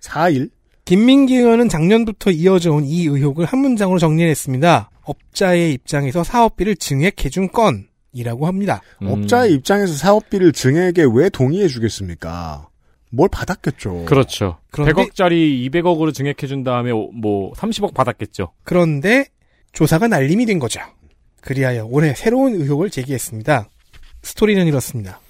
4일? 김민기 의원은 작년부터 이어져 온 이 의혹을 한 문장으로 정리했습니다. 업자의 입장에서 사업비를 증액해준 건이라고 합니다. 음. 업자의 입장에서 사업비를 증액에 왜 동의해 주겠습니까? 뭘 받았겠죠. 그렇죠. 그런데- 100억짜리 200억으로 증액해준 다음에 오- 뭐 30억 받았겠죠. 그런데 조사가 날림이 된 거죠. 그리하여 올해 새로운 의혹을 제기했습니다. 스토리는 이렇습니다.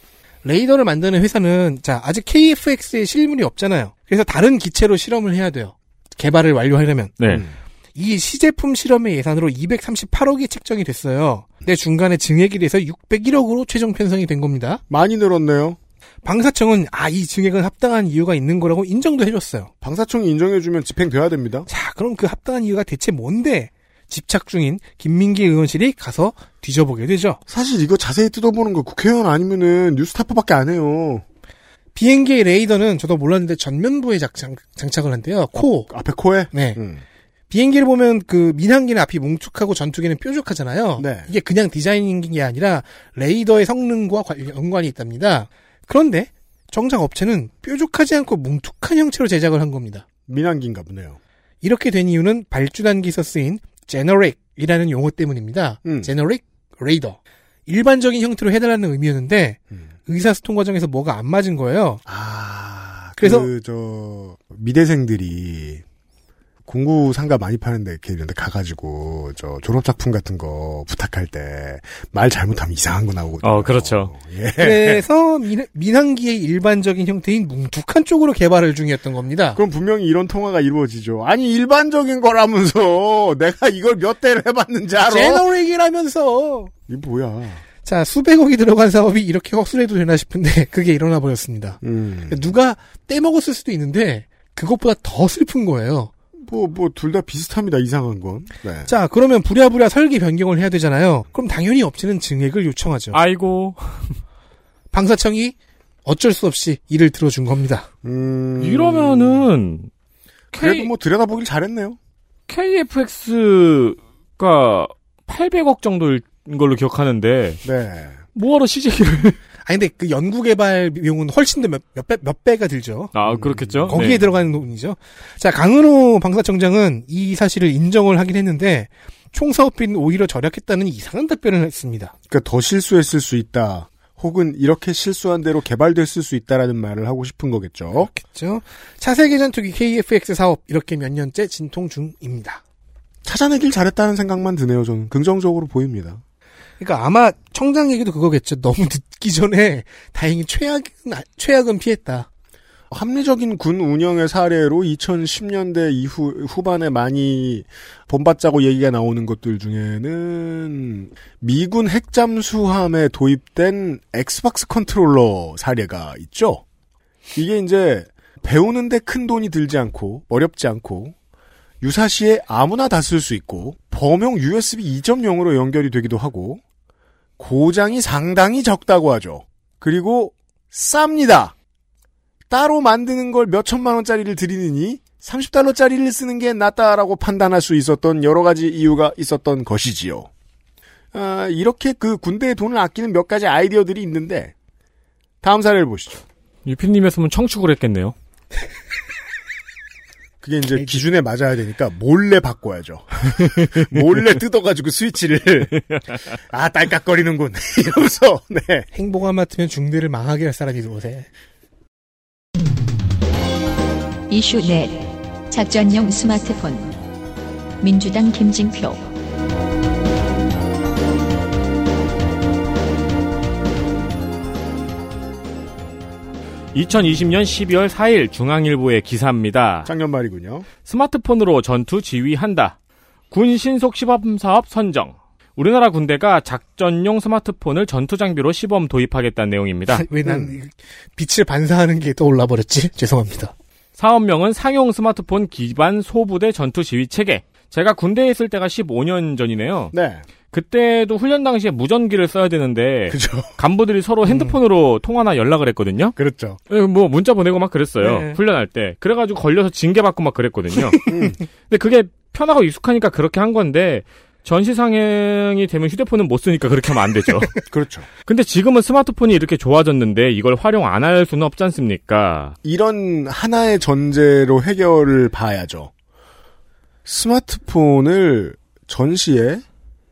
레이더를 만드는 회사는 자 아직 KFX에 실물이 없잖아요. 그래서 다른 기체로 실험을 해야 돼요. 개발을 완료하려면 네. 음. 이 시제품 실험의 예산으로 238억이 책정이 됐어요. 근데 중간에 증액이 돼서 601억으로 최종 편성이 된 겁니다. 많이 늘었네요. 방사청은 아 이 증액은 합당한 이유가 있는 거라고 인정도 해줬어요. 방사청이 인정해주면 집행돼야 됩니다. 자 그럼 그 합당한 이유가 대체 뭔데? 집착 중인 김민기 의원실이 가서 뒤져보게 되죠. 사실 이거 자세히 뜯어보는 거 국회의원 아니면은 뉴스타파밖에 안 해요. 비행기의 레이더는 저도 몰랐는데 전면부에 장착, 장착을 한대요. 코. 앞에 코에? 네. 음. 비행기를 보면 그 민항기는 앞이 뭉툭하고 전투기는 뾰족하잖아요. 네. 이게 그냥 디자인인 게 아니라 레이더의 성능과 관- 연관이 있답니다. 그런데 정작 업체는 뾰족하지 않고 뭉툭한 형체로 제작을 한 겁니다. 민항기인가 보네요. 이렇게 된 이유는 발주단기에서 쓰인 제너릭이라는 용어 때문입니다. 음. 제너릭 레이더. 일반적인 형태로 해달라는 의미였는데 음. 의사소통 과정에서 뭐가 안 맞은 거예요. 아, 그래서- 그, 저, 미대생들이 공구 상가 많이 파는데 이렇게 이런 데 가가지고 저 졸업 작품 같은 거 부탁할 때 말 잘못하면 이상한 거 나오거든요. 어, 그렇죠. 예. 그래서 민, 민항기의 일반적인 형태인 뭉툭한 쪽으로 개발을 중이었던 겁니다. 그럼 분명히 이런 통화가 이루어지죠. 아니 일반적인 거라면서 내가 이걸 몇 대를 해봤는지 알아? 제너릭이라면서 이 뭐야? 자 수백억이 들어간 사업이 이렇게 헛소리해도 되나 싶은데 (laughs) 그게 일어나 버렸습니다. 음. 누가 떼먹었을 수도 있는데 그것보다 더 슬픈 거예요. 뭐 뭐 둘 다 비슷합니다. 이상한 건. 네. 자 그러면 부랴부랴 설계 변경을 해야 되잖아요. 그럼 당연히 업체는 증액을 요청하죠. 아이고. (laughs) 방사청이 어쩔 수 없이 일을 들어준 겁니다. 음. 이러면은 그래도 K, 뭐 들여다보길 잘했네요. KFX가 800억 정도인 걸로 기억하는데 네. 뭐하러 CJ를 아니 근데 그 연구개발 비용은 훨씬 더몇 배, 몇 배가 들죠. 아 그렇겠죠. 거기에 네. 들어가는 돈이죠. 자, 강은호 방사청장은 이 사실을 인정을 하긴 했는데 총 사업비는 오히려 절약했다는 이상한 답변을 했습니다. 그러니까 더 실수했을 수 있다. 혹은 이렇게 실수한 대로 개발됐을 수 있다라는 말을 하고 싶은 거겠죠. 그렇죠. 차세계 전투기 KFX 사업 이렇게 몇 년째 진통 중입니다. 찾아내길 잘했다는 생각만 드네요. 저는 긍정적으로 보입니다. 그러니까 아마 청장 얘기도 그거겠죠. 너무 늦기 전에 다행히 최악은 아- 최악은 피했다. 합리적인 군 운영의 사례로 2010년대 이후 후반에 많이 본받자고 얘기가 나오는 것들 중에는 미군 핵잠수함에 도입된 Xbox 컨트롤러 사례가 있죠. 이게 이제 배우는데 큰 돈이 들지 않고 어렵지 않고 유사시에 아무나 다 쓸 수 있고 범용 USB 2.0으로 연결이 되기도 하고 고장이 상당히 적다고 하죠. 그리고 쌉니다. 따로 만드는 걸 몇 천만 원짜리를 들이느니 30달러짜리를 쓰는 게 낫다라고 판단할 수 있었던 여러 가지 이유가 있었던 것이지요. 아, 이렇게 그 군대에 돈을 아끼는 몇 가지 아이디어들이 있는데 다음 사례를 보시죠. 유피님이었으면 청축을 했겠네요. (laughs) 그게 이제 기준에 맞아야 되니까 몰래 바꿔야죠. (laughs) 몰래 뜯어가지고 스위치를 아 딸깍거리는군 (laughs) 이러면서 네. 행보가 맡으면 중대를 망하게 할 사람이 들어오세. 이슈 넷 작전용 스마트폰 민주당 김진표 2020년 12월 4일 중앙일보의 기사입니다. 작년 말이군요. 스마트폰으로 전투 지휘한다. 군 신속 시범 사업 선정. 우리나라 군대가 작전용 스마트폰을 전투 장비로 시범 도입하겠다는 내용입니다. (laughs) 왜난 음. 빛을 반사하는 게 떠올라 버렸지? (laughs) 죄송합니다. 사업명은 상용 스마트폰 기반 소부대 전투 지휘 체계. 제가 군대에 있을 때가 15년 전이네요. 네. 그때도 훈련 당시에 무전기를 써야 되는데 그죠. 간부들이 서로 핸드폰으로 통화나 연락을 했거든요. 그렇죠. 예, 뭐 문자 보내고 막 그랬어요. 네. 훈련할 때. 그래가지고 걸려서 징계 받고 막 그랬거든요. (laughs) 음. 근데 그게 편하고 익숙하니까 그렇게 한 건데 전시상행이 되면 휴대폰은 못 쓰니까 그렇게 하면 안 되죠. (laughs) 그렇죠. 근데 지금은 스마트폰이 이렇게 좋아졌는데 이걸 활용 안 할 수는 없지 않습니까? 이런 하나의 전제로 해결을 봐야죠. 스마트폰을 전시에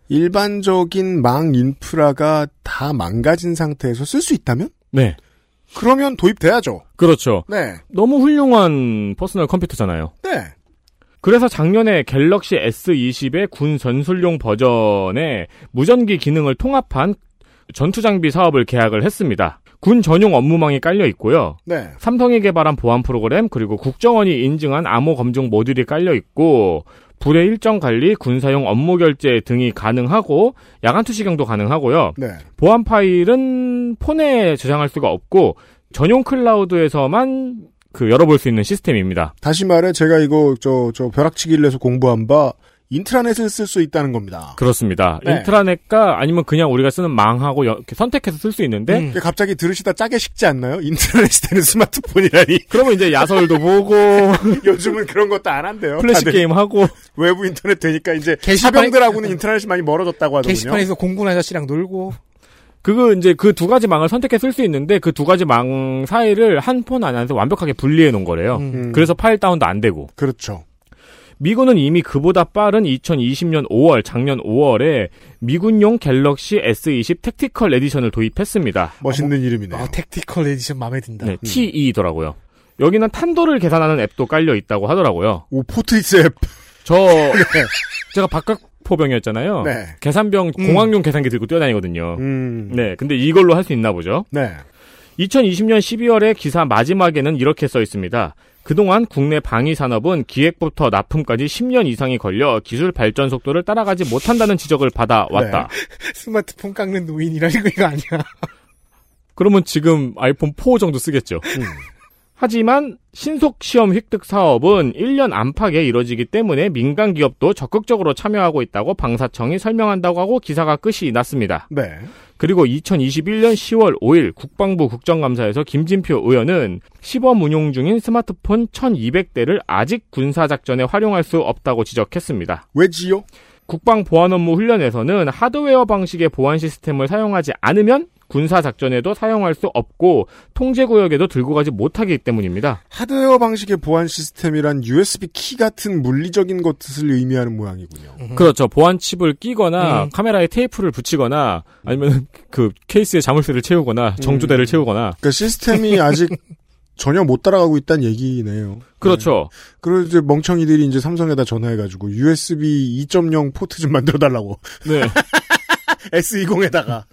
일반적인 망 인프라가 다 망가진 상태에서 쓸 수 있다면? 네. 그러면 도입돼야죠. 그렇죠. 네. 너무 훌륭한 퍼스널 컴퓨터잖아요. 네. 그래서 작년에 갤럭시 S20의 군 전술용 버전에 무전기 기능을 통합한 전투 장비 사업을 계약을 했습니다. 군 전용 업무망이 깔려 있고요. 네. 삼성이 개발한 보안 프로그램 그리고 국정원이 인증한 암호 검증 모듈이 깔려 있고 불의 일정 관리, 군사용 업무 결제 등이 가능하고 야간 투시경도 가능하고요. 네. 보안 파일은 폰에 저장할 수가 없고 전용 클라우드에서만 그 열어볼 수 있는 시스템입니다. 다시 말해 제가 이거 저 저 벼락치기를 해서 공부한 바 인트라넷을 쓸 수 있다는 겁니다. 그렇습니다. 네. 인트라넷과 아니면 그냥 우리가 쓰는 망하고 선택해서 쓸 수 있는데 음. 갑자기 들으시다 짜게 식지 않나요? 인트라넷이 되는 스마트폰이라니. (laughs) 그러면 이제 야설도 보고 (laughs) 요즘은 그런 것도 안 한대요. 플래시 다들 게임 하고 외부 인터넷 되니까 이제 게시판에- 사병들하고는 인터넷이 많이 멀어졌다고 하더군요. 게시판에서 공군 아저씨랑 놀고 그거 이제 그 두 가지 망을 선택해 쓸 수 있는데 그 두 가지 망 사이를 한 폰 안에서 완벽하게 분리해 놓은 거래요. 음. 음, 그래서 파일 다운도 안 되고 그렇죠. 미군은 이미 그보다 빠른 2020년 5월 작년 5월에 미군용 갤럭시 S20 Tactical Edition을 도입했습니다. 멋있는 이름이네요. 아, Tactical Edition 마음에 든다. 네, TE더라고요. 여기는 탄도를 계산하는 앱도 깔려 있다고 하더라고요. 오 포트리스 앱. 저 (laughs) 제가 박격포병이었잖아요. 네. 계산병 음. 공학용 계산기 들고 뛰어다니거든요. 음. 네, 근데 이걸로 할 수 있나 보죠. 네. 2020년 12월에 기사 마지막에는 이렇게 써 있습니다. 그동안 국내 방위 산업은 기획부터 납품까지 10년 이상이 걸려 기술 발전 속도를 따라가지 못한다는 지적을 받아왔다. (laughs) 스마트폰 깎는 노인이라는 거 이거 아니야. 그러면 지금 아이폰 4 정도 쓰겠죠. 음. (laughs) 하지만 신속 시험 획득 사업은 1년 안팎에 이뤄지기 때문에 민간 기업도 적극적으로 참여하고 있다고 방사청이 설명한다고 하고 기사가 끝이 났습니다. 네. 그리고 2021년 10월 5일 국방부 국정감사에서 김진표 의원은 시범 운용 중인 스마트폰 1200대를 아직 군사작전에 활용할 수 없다고 지적했습니다. 왜지요? 국방 보안 업무 훈련에서는 하드웨어 방식의 보안 시스템을 사용하지 않으면 군사작전에도 사용할 수 없고 통제구역에도 들고 가지 못하기 때문입니다. 하드웨어 방식의 보안 시스템이란 USB 키 같은 물리적인 것을 의미하는 모양이군요. 그렇죠. 보안 칩을 끼거나 음. 카메라에 테이프를 붙이거나 아니면 그 케이스에 자물쇠를 채우거나 정조대를 음. 채우거나 그러니까 시스템이 (laughs) 아직 전혀 못 따라가고 있다는 얘기네요. 그렇죠. 그리고 이제 멍청이들이 이제 삼성에다 전화해가지고 USB 2.0 포트 좀 만들어 달라고 네. (laughs) S20에다가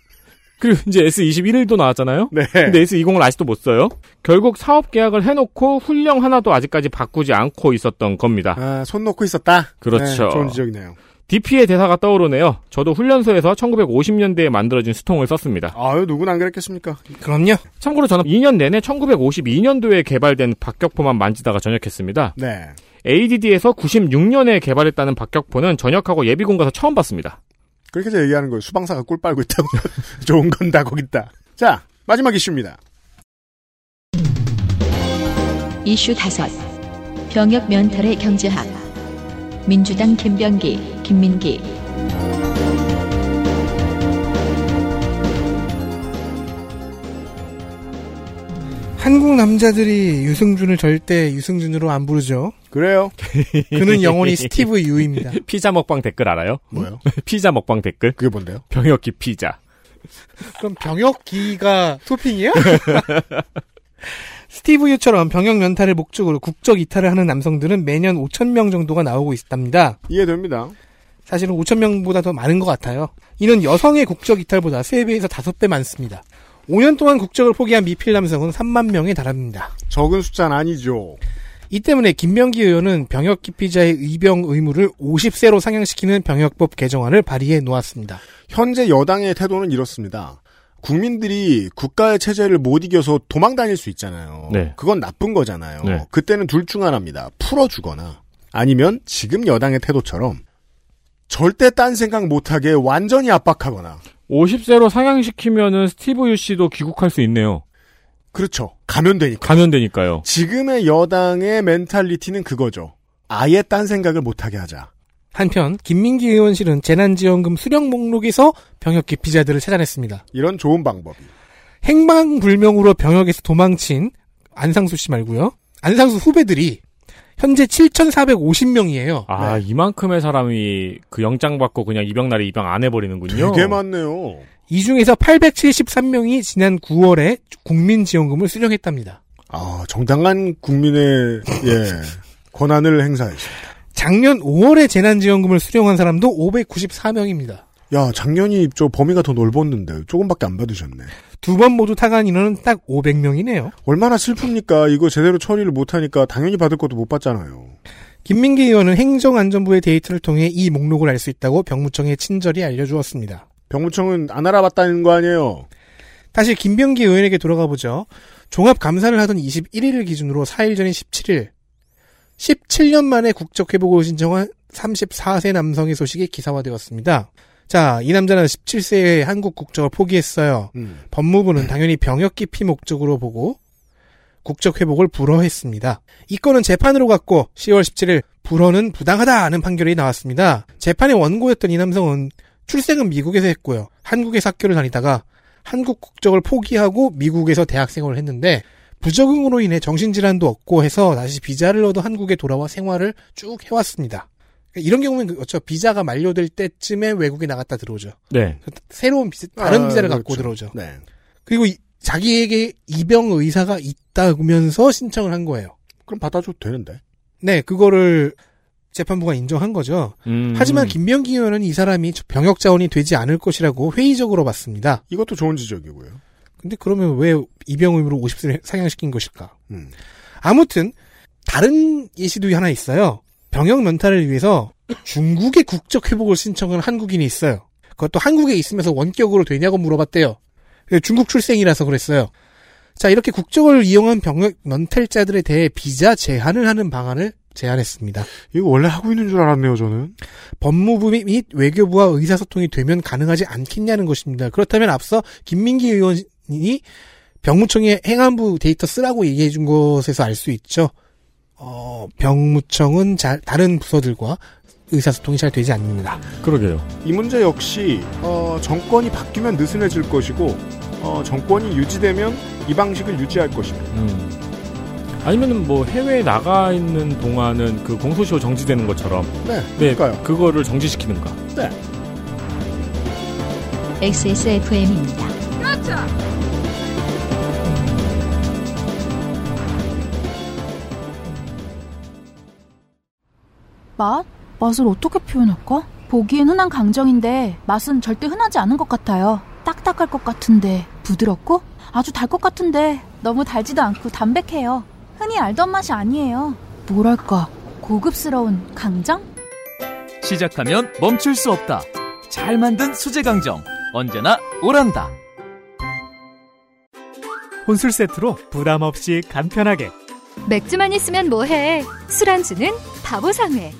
그리고 이제 S21도 나왔잖아요. 네. 근데 S20을 아직도 못 써요. 결국 사업 계약을 해놓고 훈령 하나도 아직까지 바꾸지 않고 있었던 겁니다. 아, 손 놓고 있었다. 그렇죠. 네, 좋은 지적이네요. DP의 대사가 떠오르네요. 저도 훈련소에서 1950년대에 만들어진 수통을 썼습니다. 아유, 누구나 안 그랬겠습니까? 그럼요. 참고로 저는 2년 내내 1952년도에 개발된 박격포만 만지다가 전역했습니다. 네. ADD에서 96년에 개발했다는 박격포는 전역하고 예비군 가서 처음 봤습니다. 그렇게 해서 얘기하는 거예요. 수방사가 꿀 빨고 있다고. (laughs) 좋은 건 다 거기 있다. 자, 마지막 이슈입니다. 이슈 다섯 병역 면탈의 경제학 민주당 김병기, 김민기 한국 남자들이 유승준을 절대 유승준으로 안 부르죠. 그래요? (laughs) 그는 영원히 스티브 유입니다. (laughs) 피자 먹방 댓글 알아요? 뭐요? (laughs) 피자 먹방 댓글? 그게 뭔데요? 병역기 피자. 그럼 병역기가 토핑이야? 스티브 유처럼 병역 면탈을 목적으로 국적 이탈을 하는 남성들은 매년 5천 명 정도가 나오고 있답니다. 이해됩니다. 사실은 5천 명보다 더 많은 것 같아요. 이는 여성의 국적 이탈보다 3배에서 5배 많습니다. 5년 동안 국적을 포기한 미필 남성은 3만 명에 달합니다. 적은 숫자는 아니죠. 이 때문에 김명기 의원은 병역 기피자의 의병 의무를 50세로 상향시키는 병역법 개정안을 발의해 놓았습니다. 현재 여당의 태도는 이렇습니다. 국민들이 국가의 체제를 못 이겨서 도망 다닐 수 있잖아요. 네. 그건 나쁜 거잖아요. 네. 그때는 둘 중 하나입니다. 풀어주거나 아니면 지금 여당의 태도처럼 절대 딴 생각 못하게 완전히 압박하거나 50세로 상향시키면은 스티브 유 씨도 귀국할 수 있네요. 그렇죠. 가면 되니까. 가면 되니까요. 지금의 여당의 멘탈리티는 그거죠. 아예 딴 생각을 못하게 하자. 한편 김민기 의원실은 재난지원금 수령 목록에서 병역 기피자들을 찾아냈습니다. 이런 좋은 방법이. 행방불명으로 병역에서 도망친 안상수 씨 말고요. 안상수 후배들이 현재 7,450명이에요. 아, 이만큼의 사람이 그 영장 받고 그냥 입영날에 입영 안 해버리는군요. 되게 많네요. 이 중에서 873명이 지난 9월에 국민지원금을 수령했답니다. 아, 정당한 국민의, 예, (laughs) 권한을 행사했습니다. 작년 5월에 재난지원금을 수령한 사람도 594명입니다. 야, 작년이 저 범위가 더 넓었는데, 조금밖에 안 받으셨네. 두 번 모두 타간 인원은 딱 500명이네요. 얼마나 슬픕니까? 이거 제대로 처리를 못하니까 당연히 받을 것도 못 받잖아요. 김민기 의원은 행정안전부의 데이터를 통해 이 목록을 알 수 있다고 병무청에 친절히 알려주었습니다. 병무청은 안 알아봤다는 거 아니에요? 다시 김병기 의원에게 돌아가 보죠. 종합 감사를 하던 21일을 기준으로 4일 전인 17일, 17년 만에 국적 회복을 신청한 34세 남성의 소식이 기사화되었습니다. 자, 이 남자는 17세에 한국 국적을 포기했어요. 음. 법무부는 당연히 병역 기피 목적으로 보고 국적 회복을 불허했습니다. 이 건은 재판으로 갔고 10월 17일 불허는 부당하다는 판결이 나왔습니다. 재판의 원고였던 이 남성은 출생은 미국에서 했고요. 한국에서 학교를 다니다가 한국 국적을 포기하고 미국에서 대학 생활을 했는데 부적응으로 인해 정신질환도 얻고 해서 다시 비자를 얻어 한국에 돌아와 생활을 쭉 해왔습니다. 이런 경우는 그렇죠. 비자가 만료될 때쯤에 외국에 나갔다 들어오죠. 네. 새로운 비자, 다른 아, 비자를 그렇죠. 갖고 들어오죠. 네. 그리고 이- 자기에게 입영 의사가 있다면서 신청을 한 거예요. 그럼 받아줘도 되는데. 네, 그거를 재판부가 인정한 거죠. 음. 하지만 김명기 의원은 이 사람이 병역 자원이 되지 않을 것이라고 회의적으로 봤습니다. 이것도 좋은 지적이고요. 근데 그러면 왜 입영 의무로 50세를 상향시킨 것일까? 음. 아무튼 다른 예시도 하나 있어요. 병역 면탈을 위해서 중국의 국적 회복을 신청한 한국인이 있어요. 그것도 한국에 있으면서 원격으로 되냐고 물어봤대요. 중국 출생이라서 그랬어요. 자, 이렇게 국적을 이용한 병역 면탈자들에 대해 비자 제한을 하는 방안을 제안했습니다. 이거 원래 하고 있는 줄 알았네요, 저는. 법무부 및 외교부와 의사소통이 되면 가능하지 않겠냐는 것입니다. 그렇다면 앞서 김민기 의원이 병무청의 행안부 데이터 쓰라고 얘기해 준 것에서 알 수 있죠. 어, 병무청은 잘, 다른 부서들과 의사소통이 잘 되지 않습니다. 그러게요. 이 문제 역시 어, 정권이 바뀌면 느슨해질 것이고 어, 정권이 유지되면 이 방식을 유지할 것입니다. 음. 아니면은 뭐 해외에 나가 있는 동안은 그 공소시효 정지되는 것처럼 네, 네, 그러니까요. 그거를 정지시키는가. XSFM입니다. 맛? 맛을 어떻게 표현할까? 보기엔 흔한 강정인데 맛은 절대 흔하지 않은 것 같아요. 딱딱할 것 같은데 부드럽고 아주 달 것 같은데 너무 달지도 않고 담백해요. 흔히 알던 맛이 아니에요. 뭐랄까 고급스러운 강정? 시작하면 멈출 수 없다. 잘 만든 수제 강정. 언제나 오란다. 혼술 세트로 부담 없이 간편하게 맥주만 있으면 뭐해? 술안주는 바보상회.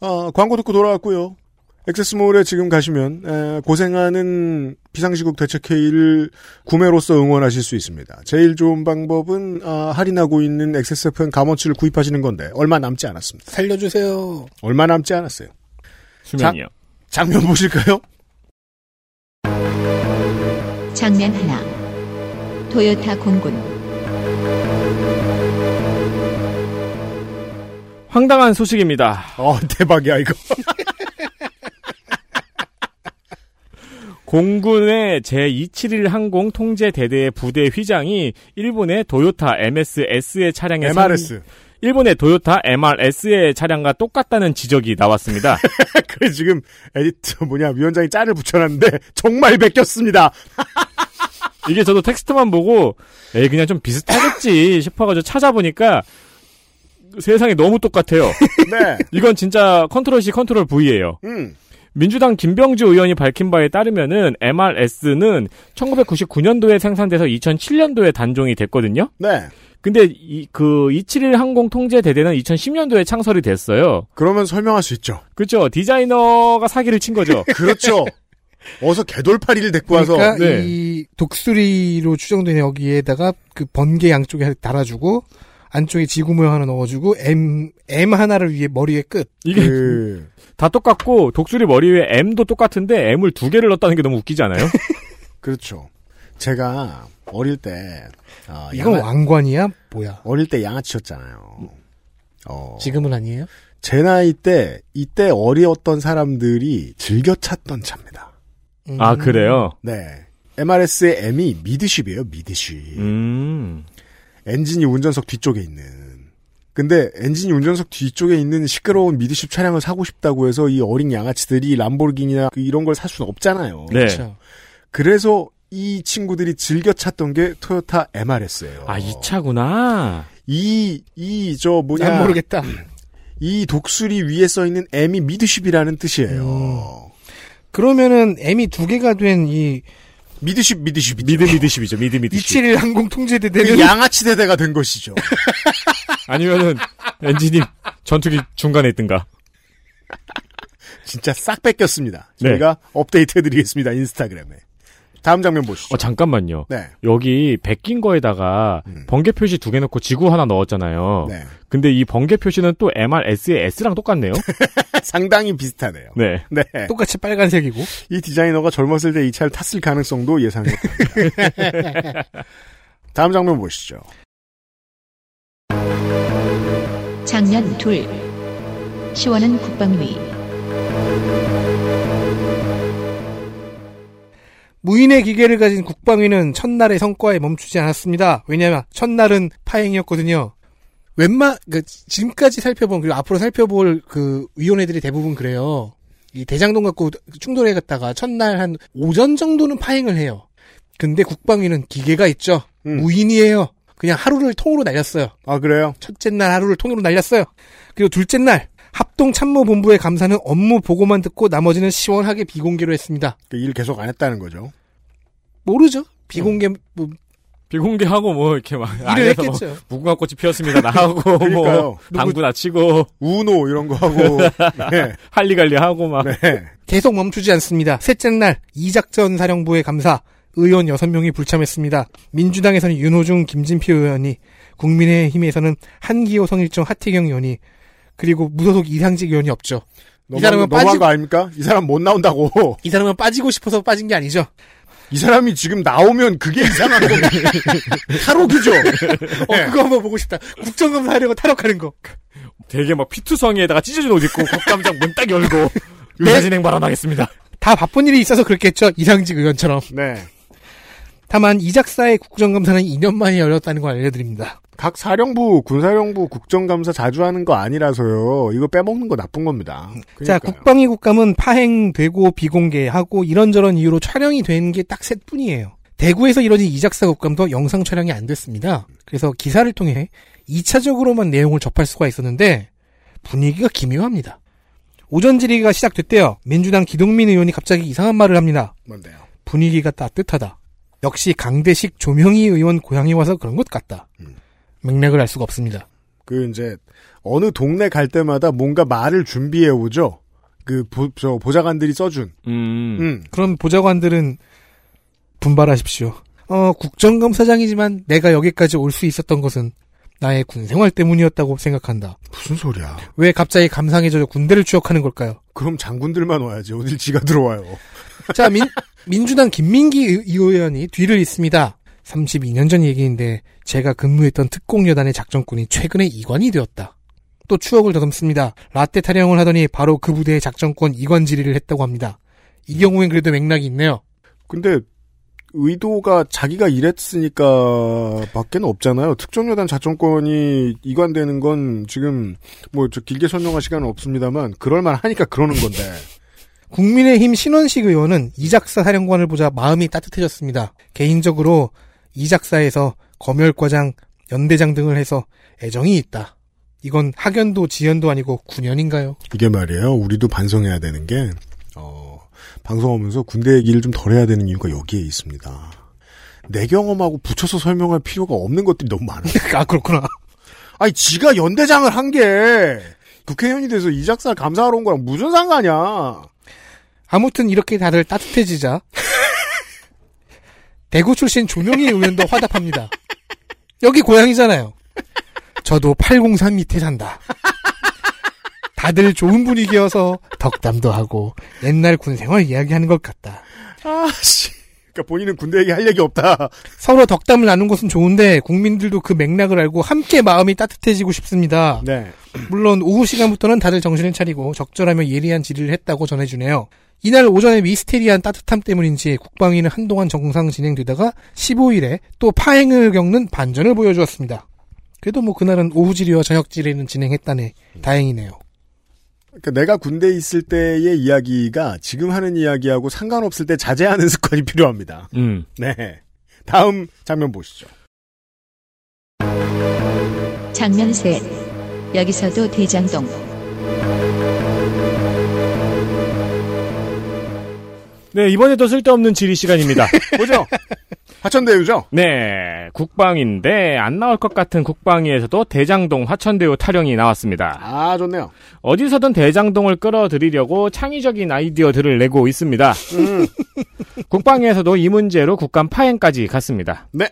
아, 광고 듣고 돌아왔고요. 액세스몰에 지금 가시면 에, 고생하는 비상시국 대책회의를 구매로서 응원하실 수 있습니다. 제일 좋은 방법은 아, 할인하고 있는 XSFN 감원치를 구입하시는 건데 얼마 남지 않았습니다. 살려주세요. 얼마 남지 않았어요. 수면이요. 장면 보실까요? 장면 하나. 토요타 공군. 황당한 소식입니다. 어 대박이야 이거. (laughs) 공군의 제271 항공 통제 대대의 부대 휘장이 일본의 도요타 MSS의 차량에 MRS. 일본의 도요타 MRS의 차량과 똑같다는 지적이 나왔습니다. (laughs) 그래 지금 에디터 뭐냐 위원장이 짤을 붙여놨는데 정말 베꼈습니다. (laughs) 이게 저도 텍스트만 보고 에이 그냥 좀 비슷하겠지 (laughs) 싶어가지고 찾아보니까 세상에 너무 똑같아요. (laughs) 네. 이건 진짜 Control C Control V예요. 음. 민주당 김병주 의원이 밝힌 바에 따르면은 MRS는 1999년도에 생산돼서 2007년도에 단종이 됐거든요. 네. 근데 이 그 271 항공 통제 대대는 2010년도에 창설이 됐어요. 그러면 설명할 수 있죠. 그렇죠. 디자이너가 사기를 친 거죠. (laughs) 그렇죠. 어서 개돌파리를 데리고 와서 그러니까 네. 이 독수리로 추정된 여기에다가 그 번개 양쪽에 달아주고 안쪽에 지구 모양 하나 넣어주고 M M 하나를 위해 머리에 끝. 이게 그 다 똑같고 독수리 머리 위에 M도 똑같은데 M을 두 개를 넣었다는 게 너무 웃기지 않아요? (laughs) 그렇죠. 제가 어릴 때 어, 이건 양아- 왕관이야 뭐야? 어릴 때 양아치였잖아요. 어, 지금은 아니에요? 제 나이 때 이때 어리었던 사람들이 즐겨 찾던 차입니다. 음. 아 그래요? 네. MRS의 M이 미드쉽이에요, 미드쉽. 음. 엔진이 운전석 뒤쪽에 있는. 근데 엔진이 운전석 뒤쪽에 있는 시끄러운 미드쉽 차량을 사고 싶다고 해서 이 어린 양아치들이 람보르기니나 그 이런 걸 살 수는 없잖아요. 네. 그렇죠. 그래서 이 친구들이 즐겨 찾던 게 토요타 MRS예요. 아 이 차구나. 이, 이, 저, 뭐냐. 난 모르겠다. 이 독수리 위에 써 있는 M이 midship이라는 뜻이에요. 음. 그러면은 M이 두 개가 된 이 midship, midship. mid midship이죠. mid midship. 271 항공 통제 대대는 그 양아치 대대가 된 것이죠. (laughs) 아니면은 엔진이 전투기 중간에 있든가. 진짜 싹 베꼈습니다. 네. 저희가 업데이트 해드리겠습니다. 인스타그램에. 다음 장면 보시죠. 어 잠깐만요. 네. 여기 베낀 거에다가 음. 번개 표시 두 개 넣고 지구 하나 넣었잖아요. 네. 근데 이 번개 표시는 또 MRS의 S랑 똑같네요. (laughs) 상당히 비슷하네요. 네. 네. 똑같이 빨간색이고 이 디자이너가 젊었을 때 이 차를 탔을 가능성도 예상해 봅니다. (laughs) 다음 장면 보시죠. 장면 둘. 시원한 국방위. 무인의 기계를 가진 국방위는 첫날의 성과에 멈추지 않았습니다. 왜냐하면 첫날은 파행이었거든요. 웬만 그 지금까지 살펴본 그리고 앞으로 살펴볼 그 위원회들이 대부분 그래요. 이 대장동 갖고 충돌해 갔다가 첫날 한 오전 정도는 파행을 해요. 근데 국방위는 기계가 있죠. 음. 무인이에요. 그냥 하루를 통으로 날렸어요. 아, 그래요? 첫째 날 하루를 통으로 날렸어요. 그리고 둘째 날 합동 참모본부의 감사는 업무 보고만 듣고 나머지는 시원하게 비공개로 했습니다. 그 일 계속 안 했다는 거죠. 모르죠. 비공개 뭐 비공개하고 뭐 이렇게 막 일을 뭐 했겠죠. 무궁화 꽃이 피었습니다. 나하고. 뭐 당구 나치고 우노 이런 거 하고. (laughs) 네. 할리갈리 하고 막 네. 계속 멈추지 않습니다. 셋째 날 이작전 사령부의 감사 의원 6명이 불참했습니다. 민주당에서는 윤호중, 김진표 의원이 국민의힘에서는 한기호, 성일정, 하태경 의원이 그리고 무소속 이상직 의원이 없죠. 너무한, 사람은 거- 너무한 빠지- 거 아닙니까? 이 사람 못 나온다고. 이 사람은 빠지고 싶어서 빠진 게 아니죠. 이 사람이 지금 나오면 그게 이상한 거. (laughs) 탈옥이죠. 어, 그거 한번 보고 싶다. 국정감사 하려고 탈옥하는 거. 되게 막 피투성이에다가 찢어진 옷 입고 국감장 문 딱 열고 (laughs) 의사진행 발언하겠습니다. 다 바쁜 일이 있어서 그렇겠죠. 이상직 의원처럼. 네. 다만 이 작사의 국정감사는 2년 만에 열렸다는 걸 알려드립니다. 각 사령부, 군사령부 국정감사 자주 하는 거 아니라서요. 이거 빼먹는 거 나쁜 겁니다. 자, 그러니까요. 국방위 국감은 파행되고 비공개하고 이런저런 이유로 촬영이 된 게 딱 셋 뿐이에요. 대구에서 이뤄진 이작사 국감도 영상 촬영이 안 됐습니다. 그래서 기사를 통해 2차적으로만 내용을 접할 수가 있었는데 분위기가 기묘합니다. 오전 질의가 시작됐대요. 민주당 기동민 의원이 갑자기 이상한 말을 합니다. 뭔데요? 분위기가 따뜻하다. 역시 강대식 조명희 의원 고향에 와서 그런 것 같다. 음. 맥락을 알 수가 없습니다. 그 이제 어느 동네 갈 때마다 뭔가 말을 준비해 오죠. 그 보, 저 보좌관들이 써준. 음. 음. 그럼 보좌관들은 분발하십시오. 어, 국정감사장이지만 내가 여기까지 올 수 있었던 것은 나의 군 생활 때문이었다고 생각한다. 무슨 소리야? 왜 갑자기 감상해져 군대를 추억하는 걸까요? 그럼 장군들만 와야지. 어딜 지가 들어와요. (laughs) 자, 민, 민주당 김민기 의- 의원이 뒤를 잇습니다. 32년 전 얘기인데 제가 근무했던 특공여단의 작전군이 최근에 이관이 되었다. 또 추억을 더듬습니다. 라떼 타령을 하더니 바로 그 부대의 작전권 이관 질의를 했다고 합니다. 이 경우엔 그래도 맥락이 있네요. 근데 의도가 자기가 이랬으니까 밖에는 없잖아요. 특정여단 자정권이 이관되는 건 지금 뭐 저 길게 설명할 시간은 없습니다만 그럴만 하니까 그러는 건데. (laughs) 국민의힘 신원식 의원은 이작사 사령관을 보자 마음이 따뜻해졌습니다. 개인적으로 이작사에서 검열과장, 연대장 등을 해서 애정이 있다. 이건 학연도 지연도 아니고 9년인가요? 이게 말이에요. 우리도 반성해야 되는 게 어, 방송하면서 군대 얘기를 좀 덜 해야 되는 이유가 여기에 있습니다. 내 경험하고 붙여서 설명할 필요가 없는 것들이 너무 많아요. (laughs) 아 그렇구나. 아니 지가 연대장을 한 게 국회의원이 돼서 이 작사 감사하러 온 거랑 무슨 상관이야. 아무튼 이렇게 다들 따뜻해지자 (laughs) 대구 출신 조명희 의원도 화답합니다. 여기 고향이잖아요. 저도 803 밑에 산다. 다들 좋은 분위기여서 덕담도 하고 옛날 군생활 이야기하는 것 같다. 아씨. 그러니까 본인은 군대 얘기 할 얘기 없다. (laughs) 서로 덕담을 나눈 것은 좋은데 국민들도 그 맥락을 알고 함께 마음이 따뜻해지고 싶습니다. 네. 물론 오후 시간부터는 다들 정신을 차리고 적절하며 예리한 질의를 했다고 전해주네요. 이날 오전에 미스테리한 따뜻함 때문인지 국방위는 한동안 정상 진행되다가 15일에 또 파행을 겪는 반전을 보여주었습니다. 그래도 뭐 그날은 오후 질의와 저녁 질의는 진행했다네. 다행이네요. 그러니까 내가 군대에 있을 때의 이야기가 지금 하는 이야기하고 상관없을 때 자제하는 (laughs) 습관이 필요합니다. 음. 네. 다음 장면 보시죠. 장면 셋. 여기서도 대장동. 네, 이번에도 쓸데없는 질의 시간입니다. (laughs) 보죠. 하천대유죠. 네, 국방인데 안 나올 것 같은 국방위에서도 대장동 화천대유 타령이 나왔습니다. 아 좋네요. 어디서든 대장동을 끌어들이려고 창의적인 아이디어들을 내고 있습니다. 음. (laughs) 국방위에서도 이 문제로 국감 파행까지 갔습니다. 네.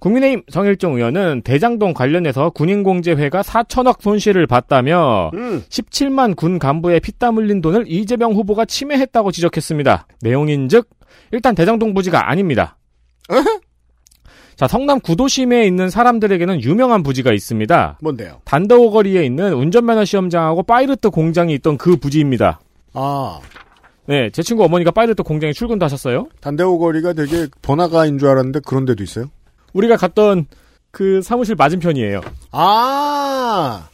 국민의힘 성일종 의원은 대장동 관련해서 군인공제회가 4천억 손실을 봤다며 음. 17만 군 간부의 피땀 흘린 돈을 이재명 후보가 침해했다고 지적했습니다. 내용인즉 일단 대장동 부지가 아닙니다. (laughs) 자, 성남 구도심에 있는 사람들에게는 유명한 부지가 있습니다. 뭔데요? 단대오거리에 있는 운전면허 시험장하고 파이롯트 공장이 있던 그 부지입니다. 아 네, 제 친구 어머니가 파이롯트 공장에 출근도 하셨어요. 단대오거리가 되게 번화가인 줄 알았는데 그런 데도 있어요. 우리가 갔던 그 사무실 맞은편이에요. 아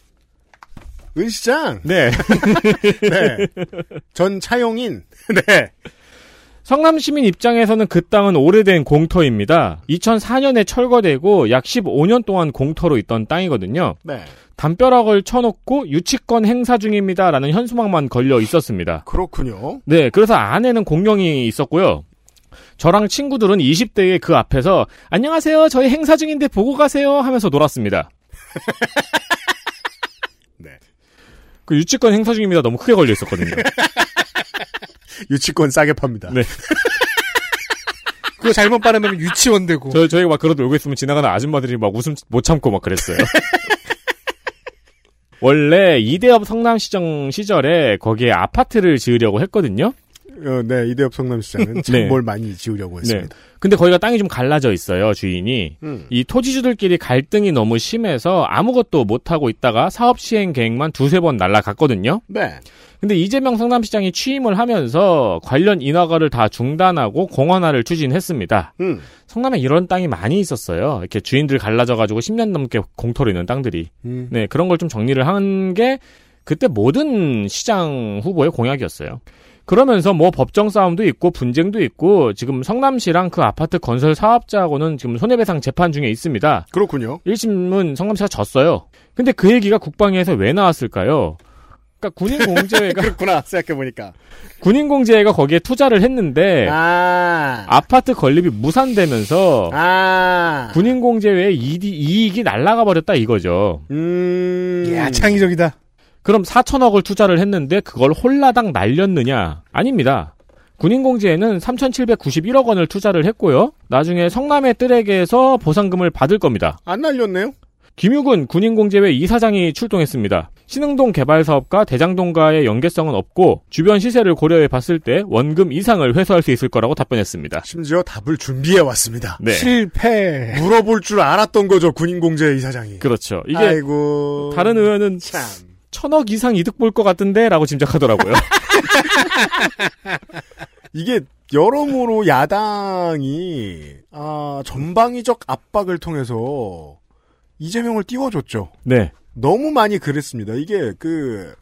은시장. 네. (laughs) 네. 전 차용인. (laughs) 네. 성남 시민 입장에서는 그 땅은 오래된 공터입니다. 2004년에 철거되고 약 15년 동안 공터로 있던 땅이거든요. 네. 담벼락을 쳐놓고 유치권 행사 중입니다라는 현수막만 걸려 있었습니다. 그렇군요. 네, 그래서 안에는 공룡이 있었고요. 저랑 친구들은 20대에 그 앞에서 안녕하세요, 저희 행사 중인데 보고 가세요 하면서 놀았습니다. (laughs) 네. 그 유치권 행사 중입니다. 너무 크게 걸려 있었거든요. (laughs) 유치권 싸게 팝니다. 네. (laughs) 그거 잘못 발음하면 유치원 되고. 저, 저희가 막 그러다 놀고 있으면 지나가는 아줌마들이 막 웃음 못 참고 막 그랬어요. (laughs) 원래 이대업 성남시정 시절에 거기에 아파트를 지으려고 했거든요. 어, 네, 이대엽 성남시장은 (laughs) 참 네. 뭘 많이 지으려고 했습니다. 근데 거기가 땅이 좀 갈라져 있어요, 주인이. 음. 이 토지주들끼리 갈등이 너무 심해서 아무것도 못하고 있다가 사업 시행 계획만 두세 번 날라갔거든요. 네. 근데 이재명 성남시장이 취임을 하면서 관련 인허가를 다 중단하고 공원화를 추진했습니다. 음. 성남에 이런 땅이 많이 있었어요. 이렇게 주인들 갈라져가지고 10년 넘게 공터로 있는 땅들이. 음. 네, 그런 걸 좀 정리를 한 게 그때 모든 시장 후보의 공약이었어요. 그러면서 뭐 법정 싸움도 있고 분쟁도 있고 지금 성남시랑 그 아파트 건설 사업자하고는 지금 손해배상 재판 중에 있습니다. 그렇군요. 1심은 성남시가 졌어요. 근데 그 얘기가 국방위에서 왜 나왔을까요? 그러니까 군인 공제회가 (laughs) 그렇구나, 생각해 보니까. 군인 공제회가 거기에 투자를 했는데 아. 아파트 건립이 무산되면서 아. 군인 공제회의 이익이, 이익이 날아가 버렸다 이거죠. 음. 야, 창의적이다. 그럼 4천억을 투자를 했는데 그걸 홀라당 날렸느냐? 아닙니다. 군인공제에는 3,791억 원을 투자를 했고요. 나중에 성남의 뜰에게서 보상금을 받을 겁니다. 안 날렸네요? 김유근 군인공제회 이사장이 출동했습니다. 신흥동 개발 사업과 대장동과의 연계성은 없고 주변 시세를 고려해 봤을 때 원금 이상을 회수할 수 있을 거라고 답변했습니다. 심지어 답을 준비해 왔습니다. 네. 실패. 물어볼 줄 알았던 거죠, 군인공제 이사장이. 그렇죠. 이게 아이고. 다른 의원은 참. 천억 이상 이득 볼 것 같은데 라고 짐작하더라고요. (laughs) 이게 여러모로 야당이 아, 전방위적 압박을 통해서 이재명을 띄워줬죠. 네. 너무 많이 그랬습니다. 이게 그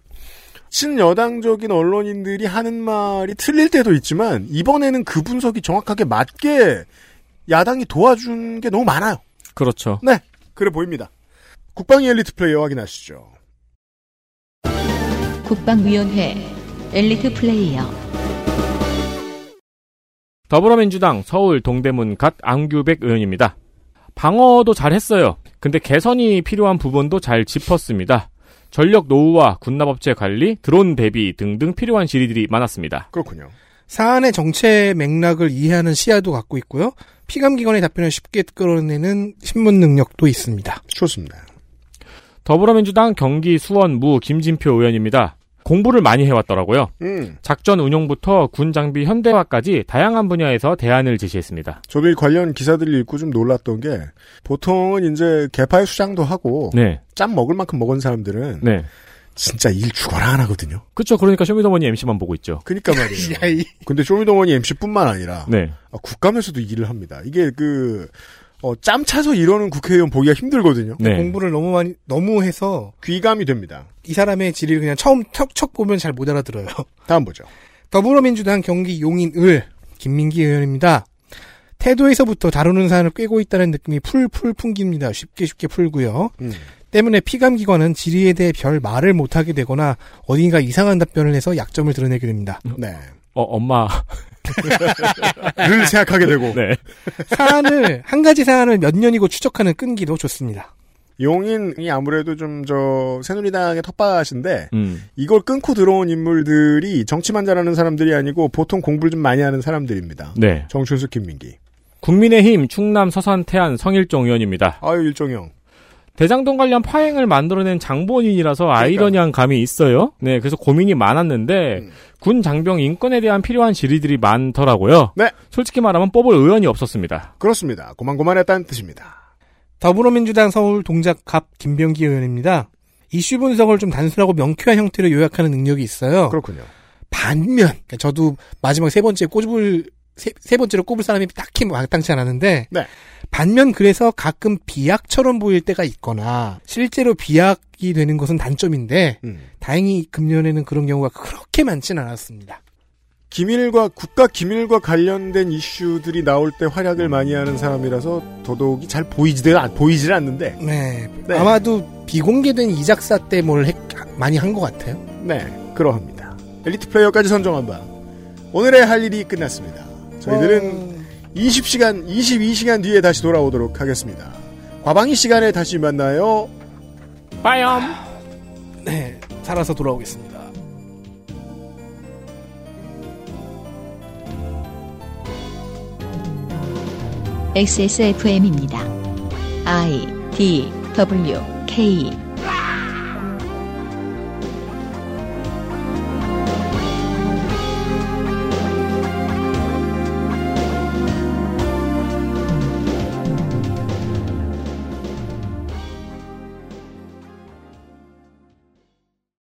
친여당적인 언론인들이 하는 말이 틀릴 때도 있지만 이번에는 그 분석이 정확하게 맞게 야당이 도와준 게 너무 많아요. 그렇죠. 네, 그래 보입니다. 국방위 엘리트 플레이어 확인하시죠. 국방위원회 엘리트 플레이어 더불어민주당 서울 동대문 갓 안규백 의원입니다. 방어도 잘했어요. 근데 개선이 필요한 부분도 잘 짚었습니다. 전력 노후와 군납업체 관리, 드론 대비 등등 필요한 질의들이 많았습니다. 그렇군요. 사안의 정체 맥락을 이해하는 시야도 갖고 있고요. 피감기관의 답변을 쉽게 끌어내는 신문 능력도 있습니다. 좋습니다. 더불어민주당 경기 수원무 김진표 의원입니다. 공부를 많이 해왔더라고요. 음, 작전 운용부터 군 장비 현대화까지 다양한 분야에서 대안을 제시했습니다. 저도 이 관련 기사들을 읽고 좀 놀랐던 게 보통은 이제 개파의 수장도 하고 네, 짬 먹을 만큼 먹은 사람들은 네. 진짜 일 죽어라 안 하거든요. 그쵸. 그러니까 쇼미더머니 MC만 보고 있죠. 그니까 (laughs) 말이에요. 근데 쇼미더머니 MC뿐만 아니라 네. 아, 국감에서도 일을 합니다. 이게 그 어, 짬 차서 이러는 국회의원 보기가 힘들거든요. 네. 공부를 너무 많이 너무 해서 귀감이 됩니다. 이 사람의 질의를 그냥 처음 척, 척 보면 잘 못 알아들어요. (laughs) 다음 보죠. 더불어민주당 경기 용인을 김민기 의원입니다. 태도에서부터 다루는 사안을 꿰고 있다는 느낌이 풀풀 풍깁니다. 쉽게 쉽게 풀고요. 음. 때문에 피감기관은 질의에 대해 별 말을 못하게 되거나 어딘가 이상한 답변을 해서 약점을 드러내게 됩니다. 네. 어, 엄마. (laughs) 를 생각하게 되고 네. 사안을 한 가지 사안을 몇 년이고 추적하는 끈기도 좋습니다. 용인이 아무래도 좀 저 새누리당의 텃밭인데 음. 이걸 끊고 들어온 인물들이 정치만 잘하는 사람들이 아니고 보통 공부를 좀 많이 하는 사람들입니다. 네. 정춘수, 김민기. 국민의힘 충남 서산 태안 성일종 의원입니다. 아유 일종형. 대장동 관련 파행을 만들어낸 장본인이라서 아이러니한 감이 있어요. 네, 그래서 고민이 많았는데 음. 군 장병 인권에 대한 필요한 질의들이 많더라고요. 네. 솔직히 말하면 뽑을 의원이 없었습니다. 그렇습니다. 고만고만했다는 뜻입니다. 더불어민주당 서울 동작갑 김병기 의원입니다. 이슈 분석을 좀 단순하고 명쾌한 형태로 요약하는 능력이 있어요. 그렇군요. 반면 저도 마지막 세 번째 꼽을 세, 세 번째로 꼽을 사람이 딱히 마땅치 않았는데 네. 반면 그래서 가끔 비약처럼 보일 때가 있거나 실제로 비약이 되는 것은 단점인데 음. 다행히 금년에는 그런 경우가 그렇게 많진 않았습니다. 기밀과 국가 기밀과 관련된 이슈들이 나올 때 활약을 많이 하는 사람이라서 더더욱이 잘 보이지들 않- 보이질 않는데 네, 네. 아마도 비공개된 이작사 때 뭘 많이 한 것 같아요. 네 그러합니다. 엘리트 플레이어까지 선정한 바 오늘의 할 일이 끝났습니다. 저희들은 20시간 22시간 뒤에 다시 돌아오도록 하겠습니다. 과방위 시간에 다시 만나요. 빠염! 네, 살아서 돌아오겠습니다. XSFM입니다. I D W K